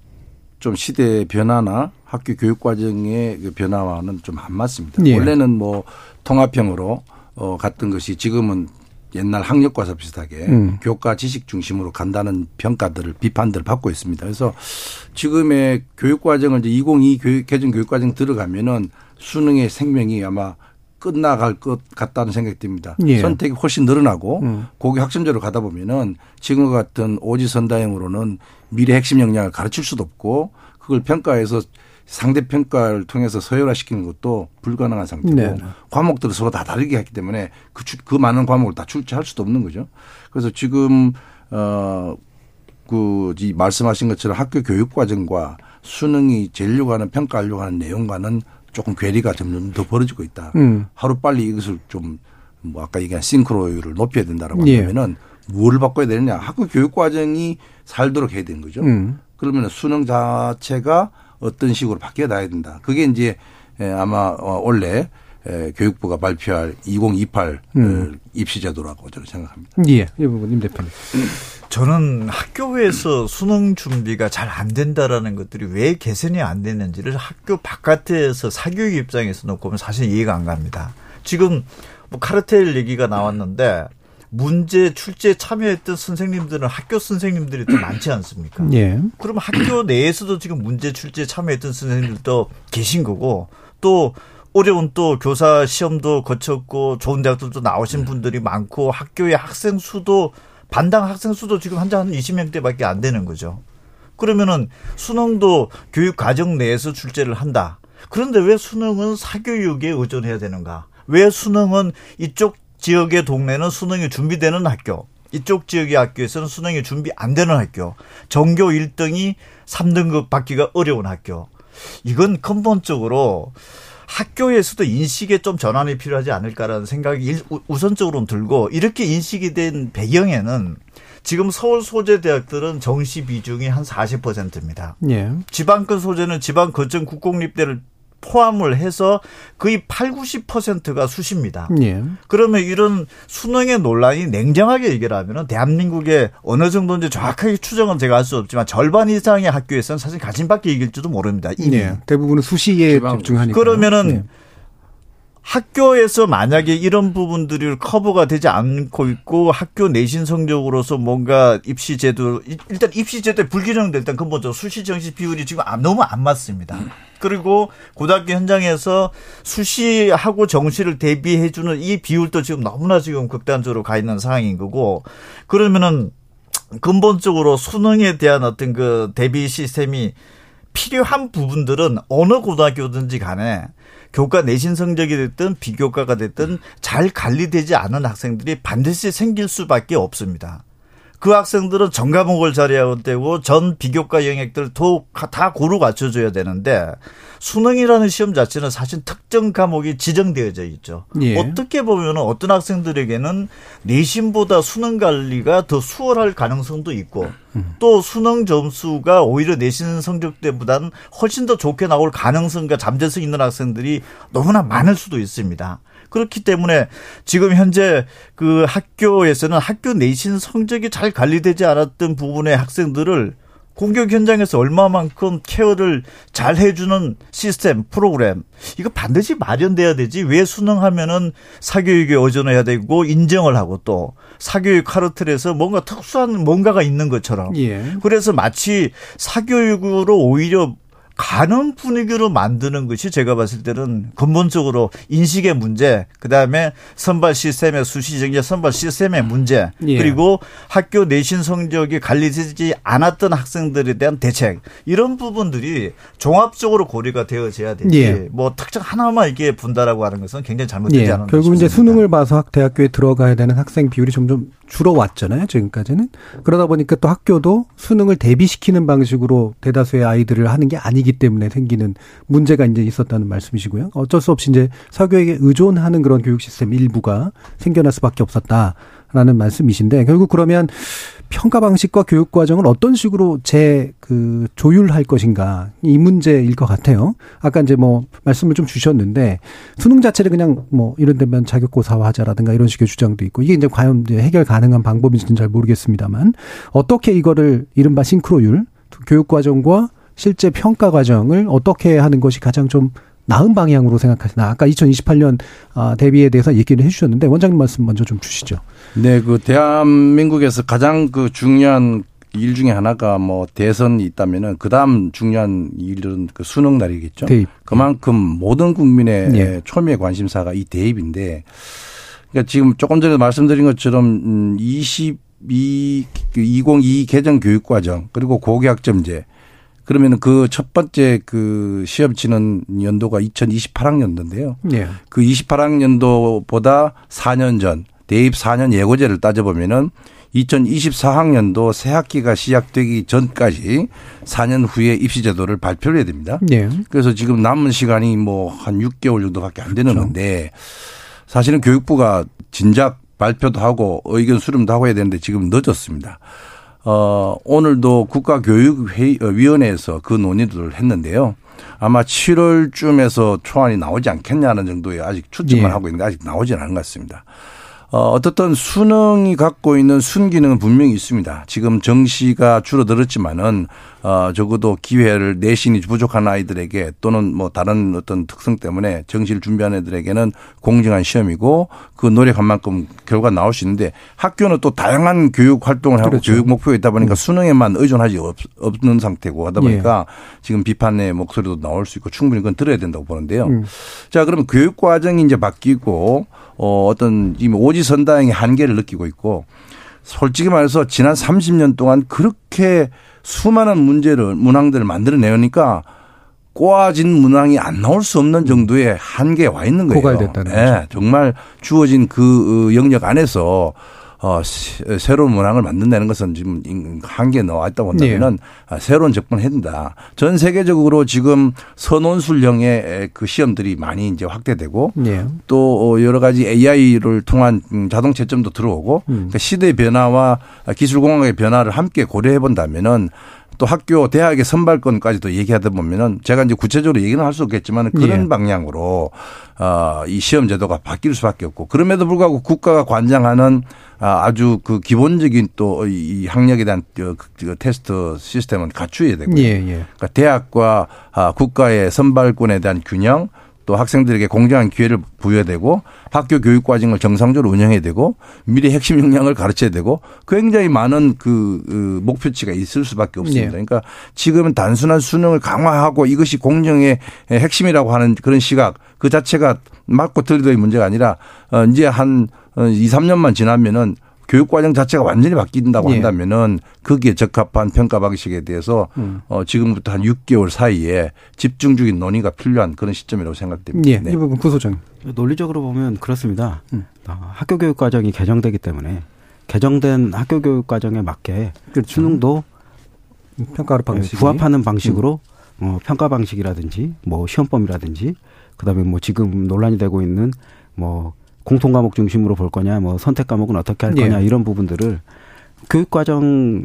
좀 시대의 변화나 학교 교육 과정의 그 변화와는 좀 안 맞습니다. 네. 원래는 뭐 통합형으로 어 갔던 것이 지금은 옛날 학력과서 비슷하게 음. 교과 지식 중심으로 간다는 평가들을 비판들을 받고 있습니다. 그래서 지금의 교육 과정을 이제 2022 교육 개정 교육 과정 들어가면은 수능의 생명이 아마 끝나갈 것 같다는 생각이 듭니다. 예. 선택이 훨씬 늘어나고 음. 고교 학점제로 가다 보면은 지금 같은 오지 선다형으로는 미래 핵심 역량을 가르칠 수도 없고 그걸 평가해서 상대 평가를 통해서 서열화시키는 것도 불가능한 상태고 네. 과목들을 서로 다 다르게 했기 때문에 그, 그 많은 과목을 다 출제할 수도 없는 거죠. 그래서 지금 어. 그, 이 말씀하신 것처럼 학교 교육 과정과 수능이 재려고 하는 평가하려고 하는 내용과는 조금 괴리가 점점 더 벌어지고 있다. 음. 하루 빨리 이것을 좀 뭐 아까 얘기한 싱크로율을 높여야 된다라고 예. 하면은 뭘 바꿔야 되느냐. 학교 교육 과정이 살도록 해야 되는 거죠. 음. 그러면 수능 자체가 어떤 식으로 바뀌어 나야 된다. 그게 이제 아마 어, 원래 교육부가 발표할 2028 음. 입시 제도라고 저는 생각합니다. 예. 이 부분 임 대표님. 저는 학교에서 수능 준비가 잘 안 된다라는 것들이 왜 개선이 안 되는지를 학교 바깥에서 사교육 입장에서 놓고 보면 사실 이해가 안 갑니다. 지금 뭐 카르텔 얘기가 나왔는데 문제 출제에 참여했던 선생님들은 학교 선생님들이 더 많지 않습니까? 예. 그럼 학교 내에서도 지금 문제 출제에 참여했던 선생님들도 계신 거고 또 어려운 또 교사 시험도 거쳤고 좋은 대학들도 나오신 네. 분들이 많고 학교의 학생 수도 반당 학생 수도 지금 한자 한 20명대밖에 안 되는 거죠. 그러면은 수능도 교육 과정 내에서 출제를 한다. 그런데 왜 수능은 사교육에 의존해야 되는가? 왜 수능은 이쪽 지역의 동네는 수능이 준비되는 학교, 이쪽 지역의 학교에서는 수능이 준비 안 되는 학교, 전교 1등이 3등급 받기가 어려운 학교. 이건 근본적으로 학교에서도 인식에 좀 전환이 필요하지 않을까라는 생각이 우선적으로는 들고 이렇게 인식이 된 배경에는 지금 서울 소재 대학들은 정시 비중이 한 40%입니다. 예. 지방권 소재는 지방 거점 국공립대를 포함을 해서 거의 8, 90%가 수시입니다. 예. 그러면 이런 수능의 논란이 냉정하게 얘기를 하면 대한민국의 어느 정도인지 정확하게 추정은 제가 할수 없지만 절반 이상의 학교에서는 사실 가진밖에 이길지도 모릅니다. 이미. 예. 대부분은 수시에 집중하니까. 그러면은 예. 학교에서 만약에 이런 부분들이 커버가 되지 않고 있고 학교 내신 성적으로서 뭔가 입시 제도 일단 입시 제도에 불균형될 일단 근본적으로 수시 정시 비율이 지금 너무 안 맞습니다. 그리고 고등학교 현장에서 수시하고 정시를 대비해 주는 이 비율도 지금 너무나 지금 극단적으로 가 있는 상황인 거고 그러면은 근본적으로 수능에 대한 어떤 그 대비 시스템이 필요한 부분들은 어느 고등학교든지 간에 교과 내신 성적이 됐든 비교과가 됐든 잘 관리되지 않은 학생들이 반드시 생길 수밖에 없습니다. 그 학생들은 전 과목을 잘해야 되고 전 비교과 영역들 다 고루 갖춰줘야 되는데 수능이라는 시험 자체는 사실 특정 과목이 지정되어져 있죠. 예. 어떻게 보면 어떤 학생들에게는 내신보다 수능 관리가 더 수월할 가능성도 있고 음. 또 수능 점수가 오히려 내신 성적 때보다는 훨씬 더 좋게 나올 가능성과 잠재성 있는 학생들이 너무나 많을 수도 있습니다. 그렇기 때문에 지금 현재 그 학교에서는 학교 내신 성적이 잘 관리되지 않았던 부분의 학생들을 공격 현장에서 얼마만큼 케어를 잘 해주는 시스템, 프로그램, 이거 반드시 마련돼야 되지. 왜 수능하면은 사교육에 의존해야 되고 인정을 하고 또 사교육 카르텔에서 뭔가 특수한 뭔가가 있는 것처럼. 예. 그래서 마치 사교육으로 오히려 가는 분위기로 만드는 것이 제가 봤을 때는 근본적으로 인식의 문제, 그 다음에 선발 시스템의 수시 정제 선발 시스템의 문제, 예. 그리고 학교 내신 성적이 관리되지 않았던 학생들에 대한 대책 이런 부분들이 종합적으로 고려가 되어져야 되지. 예. 뭐 특정 하나만 이게 분다라고 하는 것은 굉장히 잘못되지 예. 않은 결국 이제 수능을 봐서 대학교에 들어가야 되는 학생 비율이 점점 줄어왔잖아요, 지금까지는. 그러다 보니까 또 학교도 수능을 대비시키는 방식으로 대다수의 아이들을 하는 게 아니기 때문에 생기는 문제가 이제 있었다는 말씀이시고요. 어쩔 수 없이 이제 사교육에 의존하는 그런 교육 시스템 일부가 생겨날 수밖에 없었다. 라는 말씀이신데 결국 그러면 평가 방식과 교육 과정을 어떤 식으로 재그 조율할 것인가 이 문제일 것 같아요. 아까 이제 뭐 말씀을 좀 주셨는데 수능 자체를 그냥 뭐 이런 데면 자격고사화하자라든가 이런 식의 주장도 있고 이게 이제 과연 이제 해결 가능한 방법인지는 잘 모르겠습니다만 어떻게 이거를 이른바 싱크로율 교육 과정과 실제 평가 과정을 어떻게 하는 것이 가장 좀 나은 방향으로 생각하시나? 아까 2028년 아, 대비에 대해서 얘기를 해주셨는데 원장님 말씀 먼저 좀 주시죠. 네, 그 대한민국에서 가장 그 중요한 일 중에 하나가 뭐 대선이 있다면은 그 다음 중요한 일은 그 수능 날이겠죠. 대입. 그만큼 모든 국민의 네. 초미의 관심사가 이 대입인데 그러니까 지금 조금 전에 말씀드린 것처럼 22, 2022 개정 교육 과정 그리고 고교학점제 그러면 그 첫 번째 그 시험 치는 연도가 2028학년도인데요. 예. 그 28학년도보다 4년 전 대입 4년 예고제를 따져보면은 2024학년도 새 학기가 시작되기 전까지 4년 후에 입시 제도를 발표를 해야 됩니다. 네. 그래서 지금 남은 시간이 뭐 한 6개월 정도밖에 안 되는 그렇죠. 건데 사실은 교육부가 진작 발표도 하고 의견 수렴도 하고 해야 되는데 지금 늦었습니다. 어, 오늘도 국가교육위원회에서 그 논의를 했는데요. 아마 7월쯤에서 초안이 나오지 않겠냐는 정도의 아직 추측만 네. 하고 있는데 아직 나오지는 않은 것 같습니다. 어, 어떻든 수능이 갖고 있는 순기능은 분명히 있습니다. 지금 정시가 줄어들었지만은 어, 적어도 기회를 내신이 부족한 아이들에게 또는 뭐 다른 어떤 특성 때문에 정시를 준비하는 애들에게는 공정한 시험이고 그 노력한 만큼 결과 나올 수 있는데 학교는 또 다양한 교육 활동을 하고 그렇죠. 교육 목표가 있다 보니까 음. 수능에만 의존하지 없, 는 상태고 하다 보니까 예. 지금 비판의 목소리도 나올 수 있고 충분히 그건 들어야 된다고 보는데요. 음. 자, 그러면 교육 과정이 이제 바뀌고 어, 어떤 이미 오지선다행의 한계를 느끼고 있고 솔직히 말해서 지난 30년 동안 그렇게 수많은 문제를 문항들을 만들어내니까 꼬아진 문항이 안 나올 수 없는 정도의 한계에 와 있는 거예요. 고갈됐다는 네, 거죠. 정말 주어진 그 어, 영역 안에서 어, 새로운 문항을 만든다는 것은 지금 한계에 나와 있다고 본다면은 네. 새로운 접근을 해야 된다. 전 세계적으로 지금 선원술형의 그 시험들이 많이 이제 확대되고 네. 또 여러 가지 AI를 통한 자동 채점도 들어오고 음. 그러니까 시대 변화와 기술 공학의 변화를 함께 고려해 본다면은 또 학교 대학의 선발권까지도 얘기하다 보면은 제가 이제 구체적으로 얘기는 할 수 없겠지만 그런 예. 방향으로 어이 시험 제도가 바뀔 수밖에 없고 그럼에도 불구하고 국가가 관장하는 아, 아주 그 기본적인 또 이 학력에 대한 그, 그 테스트 시스템은 갖추어야 되고요. 예, 예. 그러니까 대학과 아, 국가의 선발권에 대한 균형 또 학생들에게 공정한 기회를 부여되고 학교 교육 과정을 정상적으로 운영해야 되고 미래 핵심 역량을 가르쳐야 되고 굉장히 많은 그, 그 목표치가 있을 수밖에 없습니다. 네. 그러니까 지금은 단순한 수능을 강화하고 이것이 공정의 핵심이라고 하는 그런 시각 그 자체가 맞고 틀리도의 문제가 아니라 어, 이제 한 2, 어, 3년만 지나면은 교육 과정 자체가 완전히 바뀐다고 예. 한다면은 거기에 적합한 평가 방식에 대해서 음. 어 지금부터 한 6개월 사이에 집중적인 논의가 필요한 그런 시점이라고 생각됩니다. 예. 네. 이 부분 구소장 논리적으로 보면 그렇습니다. 음. 아, 학교 교육 과정이 개정되기 때문에 개정된 학교 교육 과정에 맞게 그렇죠. 수능도 평가 방식 부합하는 방식으로 음. 어, 평가 방식이라든지 뭐 시험범이라든지 그다음에 뭐 지금 논란이 되고 있는 뭐 공통 과목 중심으로 볼 거냐, 뭐 선택 과목은 어떻게 할 거냐 예. 이런 부분들을 교육 과정에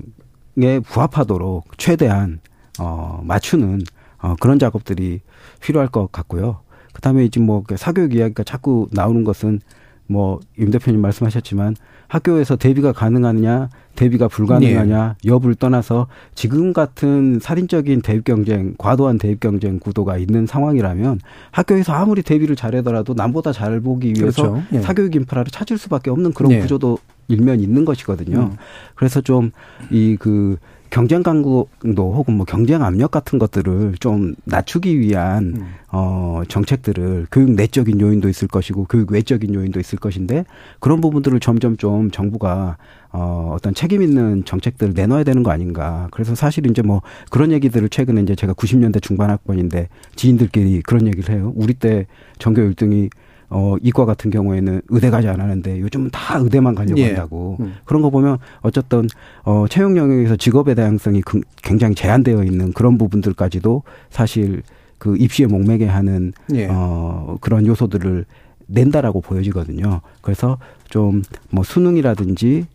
부합하도록 최대한 어 맞추는 어 그런 작업들이 필요할 것 같고요. 그다음에 이제 뭐그 사교육 이야기가 자꾸 나오는 것은 뭐 임 대표님 말씀하셨지만 학교에서 대비가 가능하느냐, 대비가 불가능하냐 네. 여부를 떠나서 지금 같은 살인적인 대입 경쟁, 과도한 대입 경쟁 구도가 있는 상황이라면 학교에서 아무리 대비를 잘하더라도 남보다 잘 보기 위해서 그렇죠. 네. 사교육 인프라를 찾을 수밖에 없는 그런 네. 구조도 일면 있는 것이거든요. 음. 그래서 좀 이 그 경쟁 강도 혹은 뭐 경쟁 압력 같은 것들을 좀 낮추기 위한 음. 어 정책들을 교육 내적인 요인도 있을 것이고 교육 외적인 요인도 있을 것인데 그런 부분들을 점점 좀 정부가 어 어떤 책임 있는 정책들을 내놔야 되는 거 아닌가. 그래서 사실 이제 뭐 그런 얘기들을 최근에 이제 제가 90년대 중반 학번인데 지인들끼리 그런 얘기를 해요. 우리 때 전교 1등이 어, 이과 같은 경우에는 의대 가지 않았는데 요즘은 다 의대만 가려고 예. 한다고. 음. 그런 거 보면 어쨌든 어, 채용 영역에서 직업의 다양성이 굉장히 제한되어 있는 그런 부분들까지도 사실 그 입시에 목매게 하는 예. 어, 그런 요소들을 낸다라고 보여지거든요. 그래서 좀 뭐 수능이라든지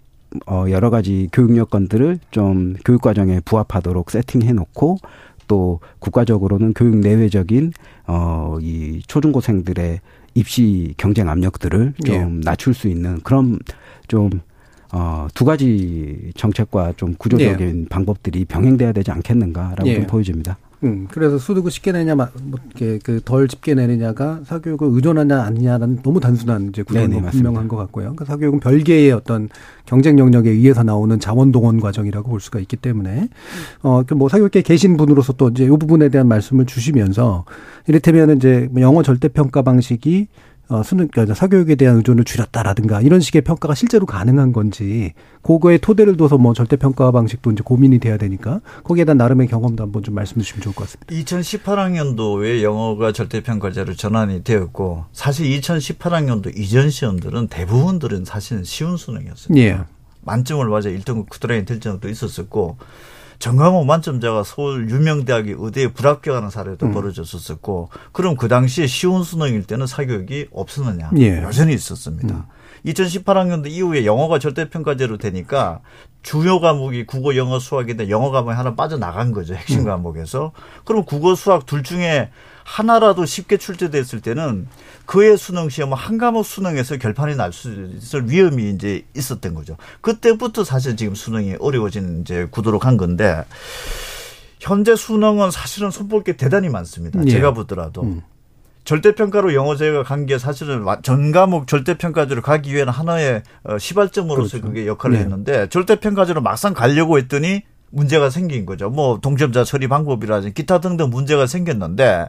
어, 여러 가지 교육 여건들을 좀 교육 과정에 부합하도록 세팅해 놓고 또 국가적으로는 교육 내외적인 어, 이 초중고생들의 입시 경쟁 압력들을 좀 예. 낮출 수 있는 그런 좀 어, 두 가지 정책과 좀 구조적인 예. 방법들이 병행돼야 되지 않겠는가라고 예. 보여집니다. 음, 그래서 수득을 쉽게 내냐, 뭐, 이렇게 그덜 쉽게 내느냐가 사교육을 의존하냐 아니냐는 너무 단순한 이제 구조는 분명한 것 같고요. 그러니까 사교육은 별개의 어떤 경쟁 영역에 의해서 나오는 자원 동원 과정이라고 볼 수가 있기 때문에 어, 그뭐 사교육계 계신 분으로서 또 이제 이 부분에 대한 말씀을 주시면서 이를테면 이제 뭐 영어 절대 평가 방식이 어, 수능, 그러니까 사교육에 대한 의존을 줄였다라든가 이런 식의 평가가 실제로 가능한 건지 그거에 토대를 둬서 뭐 절대평가 방식도 이제 고민이 돼야 되니까 거기에 대한 나름의 경험도 한번 좀 말씀해 주시면 좋을 것 같습니다. 2018학년도에 영어가 절대평가제로 전환이 되었고 사실 2018학년도 이전 시험들은 대부분들은 사실은 쉬운 수능이었어요. 예. 만점을 맞아 1등급 쿠드라인 될 적도 있었었고 정강호 만점자가 서울 유명대학의 의대에 불합격하는 사례도 음. 벌어졌었고 그럼 그 당시에 쉬운 수능일 때는 사교육이 없었느냐 예. 여전히 있었습니다. 음. 2018학년도 이후에 영어가 절대평가제로 되니까 주요 과목이 국어, 영어, 수학인데 영어 과목이 하나 빠져나간 거죠. 핵심 음. 과목에서. 그럼 국어, 수학 둘 중에 하나라도 쉽게 출제됐을 때는 그의 수능 시험은 한 과목 수능에서 결판이 날 수 있을 위험이 이제 있었던 거죠. 그때부터 사실 지금 수능이 어려워진 이제 구도로 간 건데 현재 수능은 사실은 손볼 게 대단히 많습니다. 예. 제가 보더라도. 음. 절대평가로 영어제가 간 게 사실은 전 과목 절대평가제로 가기 위해는 하나의 어, 시발점으로서 그렇죠. 그게 역할을 네. 했는데 절대평가제로 막상 가려고 했더니 문제가 생긴 거죠. 뭐 동점자 처리 방법이라든지 기타 등등 문제가 생겼는데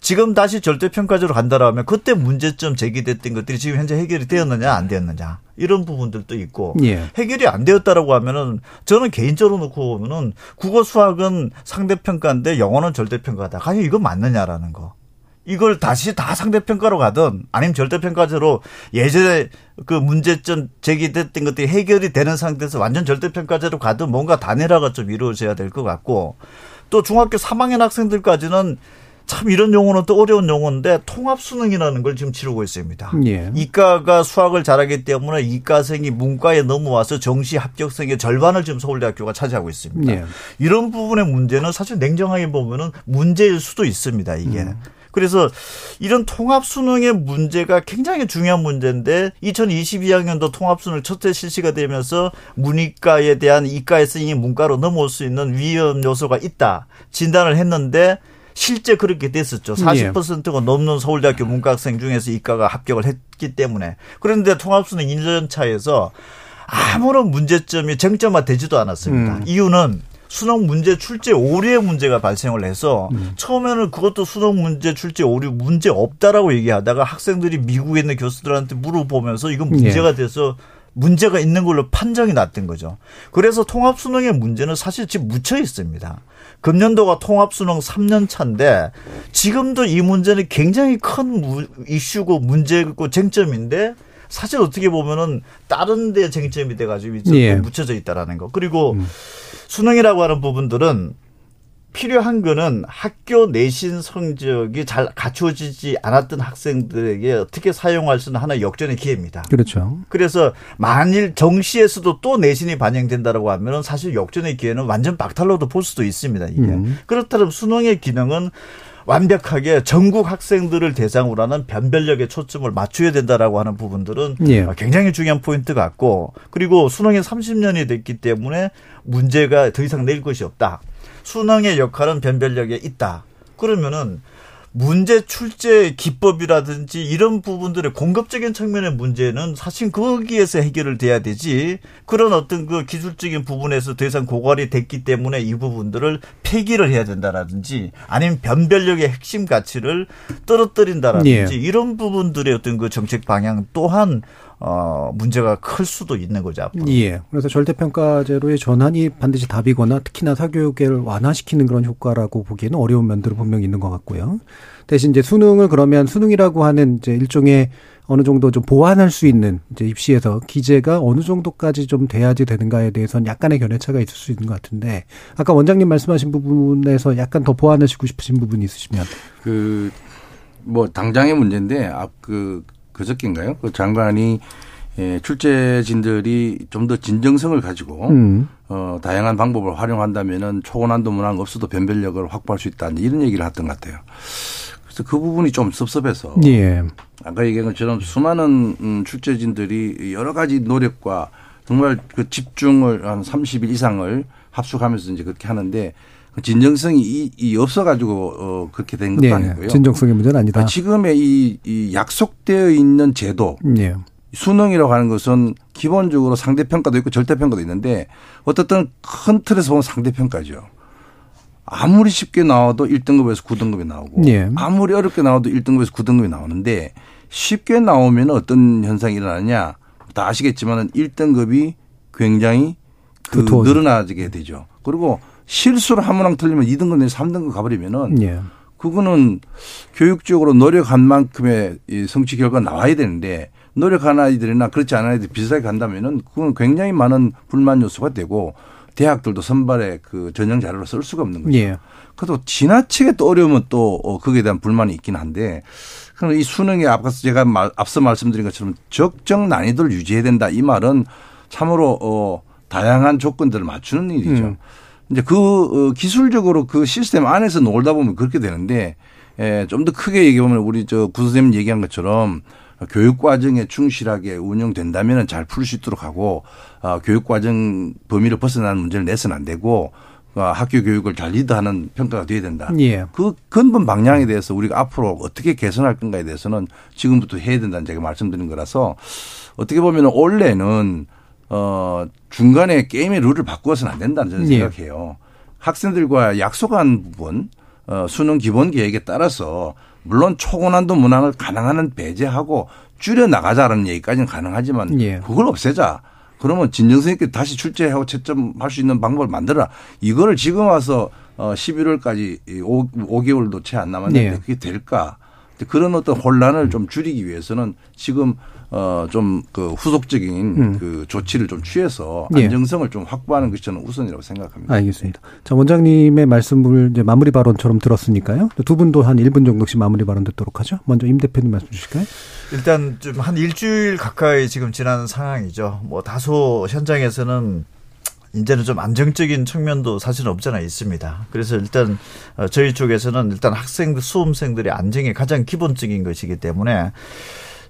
지금 다시 절대 평가제로 간다라면 그때 문제점 제기됐던 것들이 지금 현재 해결이 되었느냐 안 되었느냐 이런 부분들도 있고 예. 해결이 안 되었다라고 하면은 저는 개인적으로 놓고 보면은 국어 수학은 상대 평가인데 영어는 절대 평가다. 과연 이거 맞느냐라는 거. 이걸 다시 다 상대평가로 가든 아니면 절대평가제로 예전에 그 문제점 제기됐던 것들이 해결이 되는 상태에서 완전 절대평가제로 가든 뭔가 단일화가 좀 이루어져야 될 것 같고 또 중학교 3학년 학생들까지는 참 이런 용어는 또 어려운 용어인데 통합 수능이라는 걸 지금 치르고 있습니다. 예. 이과가 수학을 잘하기 때문에 이과생이 문과에 넘어와서 정시 합격생의 절반을 지금 서울대학교가 차지하고 있습니다. 예. 이런 부분의 문제는 사실 냉정하게 보면은 문제일 수도 있습니다. 이게. 음. 그래서 이런 통합 수능의 문제가 굉장히 중요한 문제인데 2022학년도 통합 수능 첫째 실시가 되면서 문이과에 대한 이과에서 이 문과로 넘어올 수 있는 위험 요소가 있다 진단을 했는데 실제 그렇게 됐었죠. 40%가 넘는 서울대학교 문과학생 중에서 이과가 합격을 했기 때문에. 그런데 통합수능 1년 차에서 아무런 문제점이 쟁점화 되지도 않았습니다. 음. 이유는 수능 문제 출제 오류의 문제가 발생을 해서 음. 처음에는 그것도 수능 문제 출제 오류 문제 없다라고 얘기하다가 학생들이 미국에 있는 교수들한테 물어보면서 이건 문제가 예. 돼서 문제가 있는 걸로 판정이 났던 거죠. 그래서 통합 수능의 문제는 사실 지금 묻혀 있습니다. 금년도가 통합 수능 3년 차인데 지금도 이 문제는 굉장히 큰 이슈고 문제고 쟁점인데 사실 어떻게 보면은 다른 데 쟁점이 돼 가지고 예. 묻혀져 있다라는 거. 그리고 음. 수능이라고 하는 부분들은 필요한 거는 학교 내신 성적이 잘 갖춰지지 않았던 학생들에게 어떻게 사용할 수 있는 하나의 역전의 기회입니다. 그렇죠. 그래서 만일 정시에서도 또 내신이 반영된다라고 하면은 사실 역전의 기회는 완전 박탈로도 볼 수도 있습니다. 이게 음. 그렇다면 수능의 기능은 완벽하게 전국 학생들을 대상으로 하는 변별력에 초점을 맞춰야 된다라고 하는 부분들은 예. 굉장히 중요한 포인트 같고 그리고 수능이 30년이 됐기 때문에 문제가 더 이상 낼 것이 없다. 수능의 역할은 변별력에 있다. 그러면은 문제 출제 기법이라든지 이런 부분들의 공급적인 측면의 문제는 사실 거기에서 해결을 돼야 되지 그런 어떤 그 기술적인 부분에서 더 이상 고갈이 됐기 때문에 이 부분들을 폐기를 해야 된다라든지 아니면 변별력의 핵심 가치를 떨어뜨린다라든지 예. 이런 부분들의 어떤 그 정책 방향 또한 어, 문제가 클 수도 있는 거죠. 앞으로. 예. 그래서 절대평가제로의 전환이 반드시 답이거나 특히나 사교육을 완화시키는 그런 효과라고 보기에는 어려운 면들은 분명히 있는 것 같고요. 대신 이제 수능을 그러면 수능이라고 하는 이제 일종의 어느 정도 좀 보완할 수 있는 이제 입시에서 기재가 어느 정도까지 좀 돼야지 되는가에 대해서는 약간의 견해차가 있을 수 있는 것 같은데 아까 원장님 말씀하신 부분에서 약간 더 보완하시고 싶으신 부분이 있으시면 그 뭐 당장의 문제인데 앞그 그저께인가요? 그 장관이 예, 출제진들이 좀 더 진정성을 가지고 음. 어, 다양한 방법을 활용한다면은 초고난도 문항 없어도 변별력을 확보할 수 있다 이런 얘기를 했던 것 같아요. 그래서 그 부분이 좀 섭섭해서 예. 아까 얘기한 것처럼 수많은 음, 출제진들이 여러 가지 노력과 정말 그 집중을 한 30일 이상을 합숙하면서 이제 그렇게 하는데 진정성이 이, 이 없어가지고 어, 그렇게 된 것도 네, 아니고요. 진정성의 문제는 아니다. 지금의 이, 이 약속되어 있는 제도 네. 수능이라고 하는 것은 기본적으로 상대평가도 있고 절대평가도 있는데 어떻든 큰 틀에서 보면 상대평가죠. 아무리 쉽게 나와도 1등급에서 9등급이 나오고 네. 아무리 어렵게 나와도 1등급에서 9등급이 나오는데 쉽게 나오면 어떤 현상이 일어나냐. 다 아시겠지만은 1등급이 굉장히 그 늘어나게 되죠. 그리고 실수를 한 문항 틀리면 2등급 내지 3등급 가버리면은 예. 그거는 교육적으로 노력한 만큼의 성취 결과가 나와야 되는데 노력한 아이들이나 그렇지 않은 아이들이 비슷하게 간다면은 그건 굉장히 많은 불만 요소가 되고 대학들도 선발에 그 전형 자료로 쓸 수가 없는 거죠. 예. 그래도 지나치게 또 어려우면 또 어, 거기에 대한 불만이 있긴 한데 그럼 이 수능에 앞서 제가 말, 앞서 말씀드린 것처럼 적정 난이도를 유지해야 된다 이 말은 참으로 어 다양한 조건들을 맞추는 일이죠. 음. 이제 그 어, 기술적으로 그 시스템 안에서 놀다 보면 그렇게 되는데 예, 좀 더 크게 얘기해 보면 우리 저 구선생님 얘기한 것처럼 교육 과정에 충실하게 운영된다면 잘 풀 수 있도록 하고 어, 교육 과정 범위를 벗어나는 문제를 내서는 안 되고 어, 학교 교육을 잘 리드하는 평가가 돼야 된다. 예. 그 근본 방향에 대해서 우리가 앞으로 어떻게 개선할 건가에 대해서는 지금부터 해야 된다는 제가 말씀드린 거라서 어떻게 보면 원래는 어 중간에 게임의 룰을 바꾸어서는 안 된다는 저는 예. 생각해요. 학생들과 약속한 부분 어 수능 기본 계획에 따라서 물론 초고난도 문항을 가능한 배제하고 줄여 나가자라는 얘기까지는 가능하지만 예. 그걸 없애자. 그러면 진정성 있게 다시 출제하고 채점할 수 있는 방법을 만들어라. 이거를 지금 와서 어 11월까지 5, 5개월도 채 안 남았는데 네. 그게 될까? 그런 어떤 혼란을 좀 줄이기 위해서는 지금 어 좀 그 후속적인 음. 그 조치를 좀 취해서 예. 안정성을 예. 좀 확보하는 것이 저는 우선이라고 생각합니다. 알겠습니다. 자 원장님의 말씀을 이제 마무리 발언처럼 들었으니까요. 두 분도 한 1분 정도씩 마무리 발언 듣도록 하죠. 먼저 임 대표님 말씀 주실까요? 일단 좀 한 일주일 가까이 지금 지난 상황이죠. 뭐 다소 현장에서는 이제는 좀 안정적인 측면도 사실은 없잖아 있습니다. 그래서 일단 어, 저희 쪽에서는 일단 학생들 수험생들의 안정이 가장 기본적인 것이기 때문에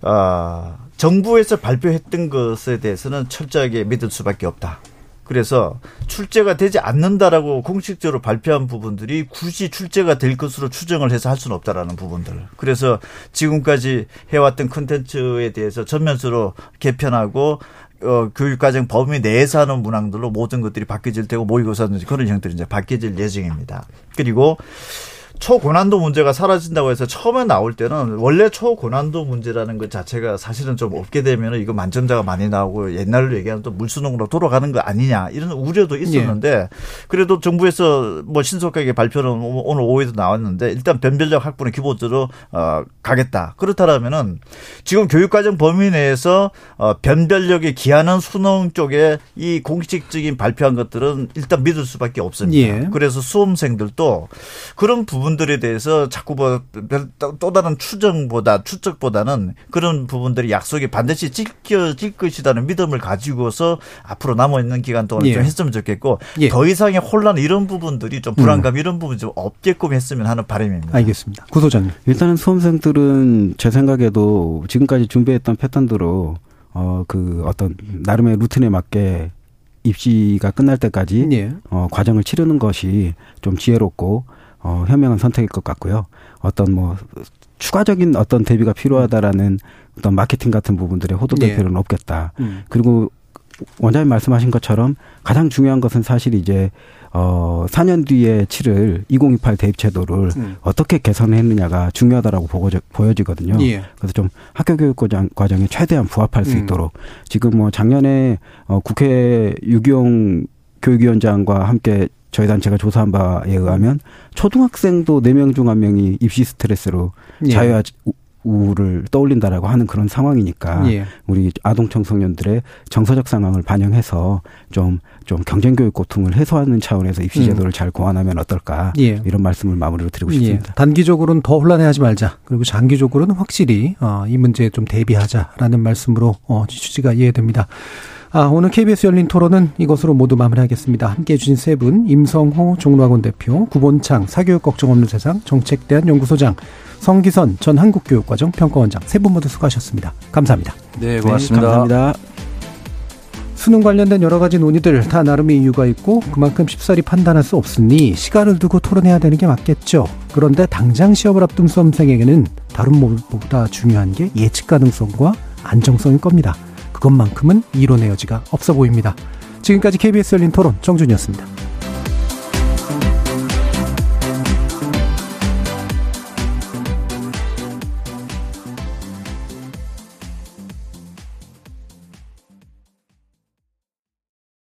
어, 정부에서 발표했던 것에 대해서는 철저하게 믿을 수밖에 없다. 그래서 출제가 되지 않는다라고 공식적으로 발표한 부분들이 굳이 출제가 될 것으로 추정을 해서 할 수는 없다라는 부분들. 그래서 지금까지 해왔던 컨텐츠에 대해서 전면적으로 개편하고 어, 교육과정 범위 내에서 하는 문항들로 모든 것들이 바뀌어질 테고 모의고사 그런 형태로 이제 바뀌어질 예정입니다. 그리고 초고난도 문제가 사라진다고 해서 처음에 나올 때는 원래 초고난도 문제라는 것 자체가 사실은 좀 없게 되면 이거 만점자가 많이 나오고 옛날로 얘기하면 또 물수능으로 돌아가는 거 아니냐 이런 우려도 있었는데 예. 그래도 정부에서 뭐 신속하게 발표는 오늘 오후에도 나왔는데 일단 변별력 확보는 기본적으로 어 가겠다. 그렇다면은 지금 교육과정 범위 내에서 어 변별력에 기하는 수능 쪽에 이 공식적인 발표한 것들은 일단 믿을 수밖에 없습니다. 예. 그래서 수험생들도 그런 부분 부분들에 대해서 자꾸 뭐또 다른 추정보다 추측보다는 그런 부분들이 약속이 반드시 지켜질 것이라는 믿음을 가지고서 앞으로 남아 있는 기간 동안 예. 좀 했으면 좋겠고 예. 더 이상의 혼란 이런 부분들이 좀 불안감 음. 이런 부분 좀 없게끔 했으면 하는 바람입니다. 알겠습니다. 구소장님. 일단은 수험생들은 제 생각에도 지금까지 준비했던 패턴대로 어 그 어떤 나름의 루틴에 맞게 입시가 끝날 때까지 예. 어, 과정을 치르는 것이 좀 지혜롭고 어, 현명한 선택일 것 같고요. 어떤 뭐 추가적인 어떤 대비가 필요하다라는 어떤 마케팅 같은 부분들에 호도될 네. 필요는 없겠다. 음. 그리고 원장님 말씀하신 것처럼 가장 중요한 것은 사실 이제 어 4년 뒤에 치를 2028 대입 제도를 음. 어떻게 개선했느냐가 중요하다라고 보고져, 보여지거든요. 예. 그래서 좀 학교 교육 과정, 과정에 최대한 부합할 수 음. 있도록 지금 뭐 작년에 어 국회 유기용 교육위원장과 함께 저희 단체가 조사한 바에 의하면 초등학생도 4명 중 1명이 입시 스트레스로 예. 자유화 우를 떠올린다라고 하는 그런 상황이니까 예. 우리 아동 청소년들의 정서적 상황을 반영해서 좀좀 경쟁 교육 고통을 해소하는 차원에서 입시 제도를 음. 잘 고안하면 어떨까 예. 이런 말씀을 마무리로 드리고 예. 싶습니다. 예. 단기적으로는 더 혼란해하지 말자. 그리고 장기적으로는 확실히 어, 이 문제에 좀 대비하자라는 말씀으로 어, 취지가 이해됩니다. 아, 오늘 KBS 열린 토론은 이것으로 모두 마무리하겠습니다. 함께 해주신 세 분, 임성호 종로학원 대표, 구본창 사교육 걱정 없는 세상 정책대안 연구소장, 성기선 전 한국교육과정 평가원장 세 분 모두 수고하셨습니다. 감사합니다. 네, 고맙습니다. 네, 감사합니다. 수능 관련된 여러 가지 논의들 다 나름의 이유가 있고 그만큼 쉽사리 판단할 수 없으니 시간을 두고 토론해야 되는 게 맞겠죠. 그런데 당장 시험을 앞둔 수험생에게는 다른 무엇보다 중요한 게 예측 가능성과 안정성일 겁니다. 그것만큼은 이론의 여지가 없어 보입니다. 지금까지 KBS 열린 토론 정준이었습니다.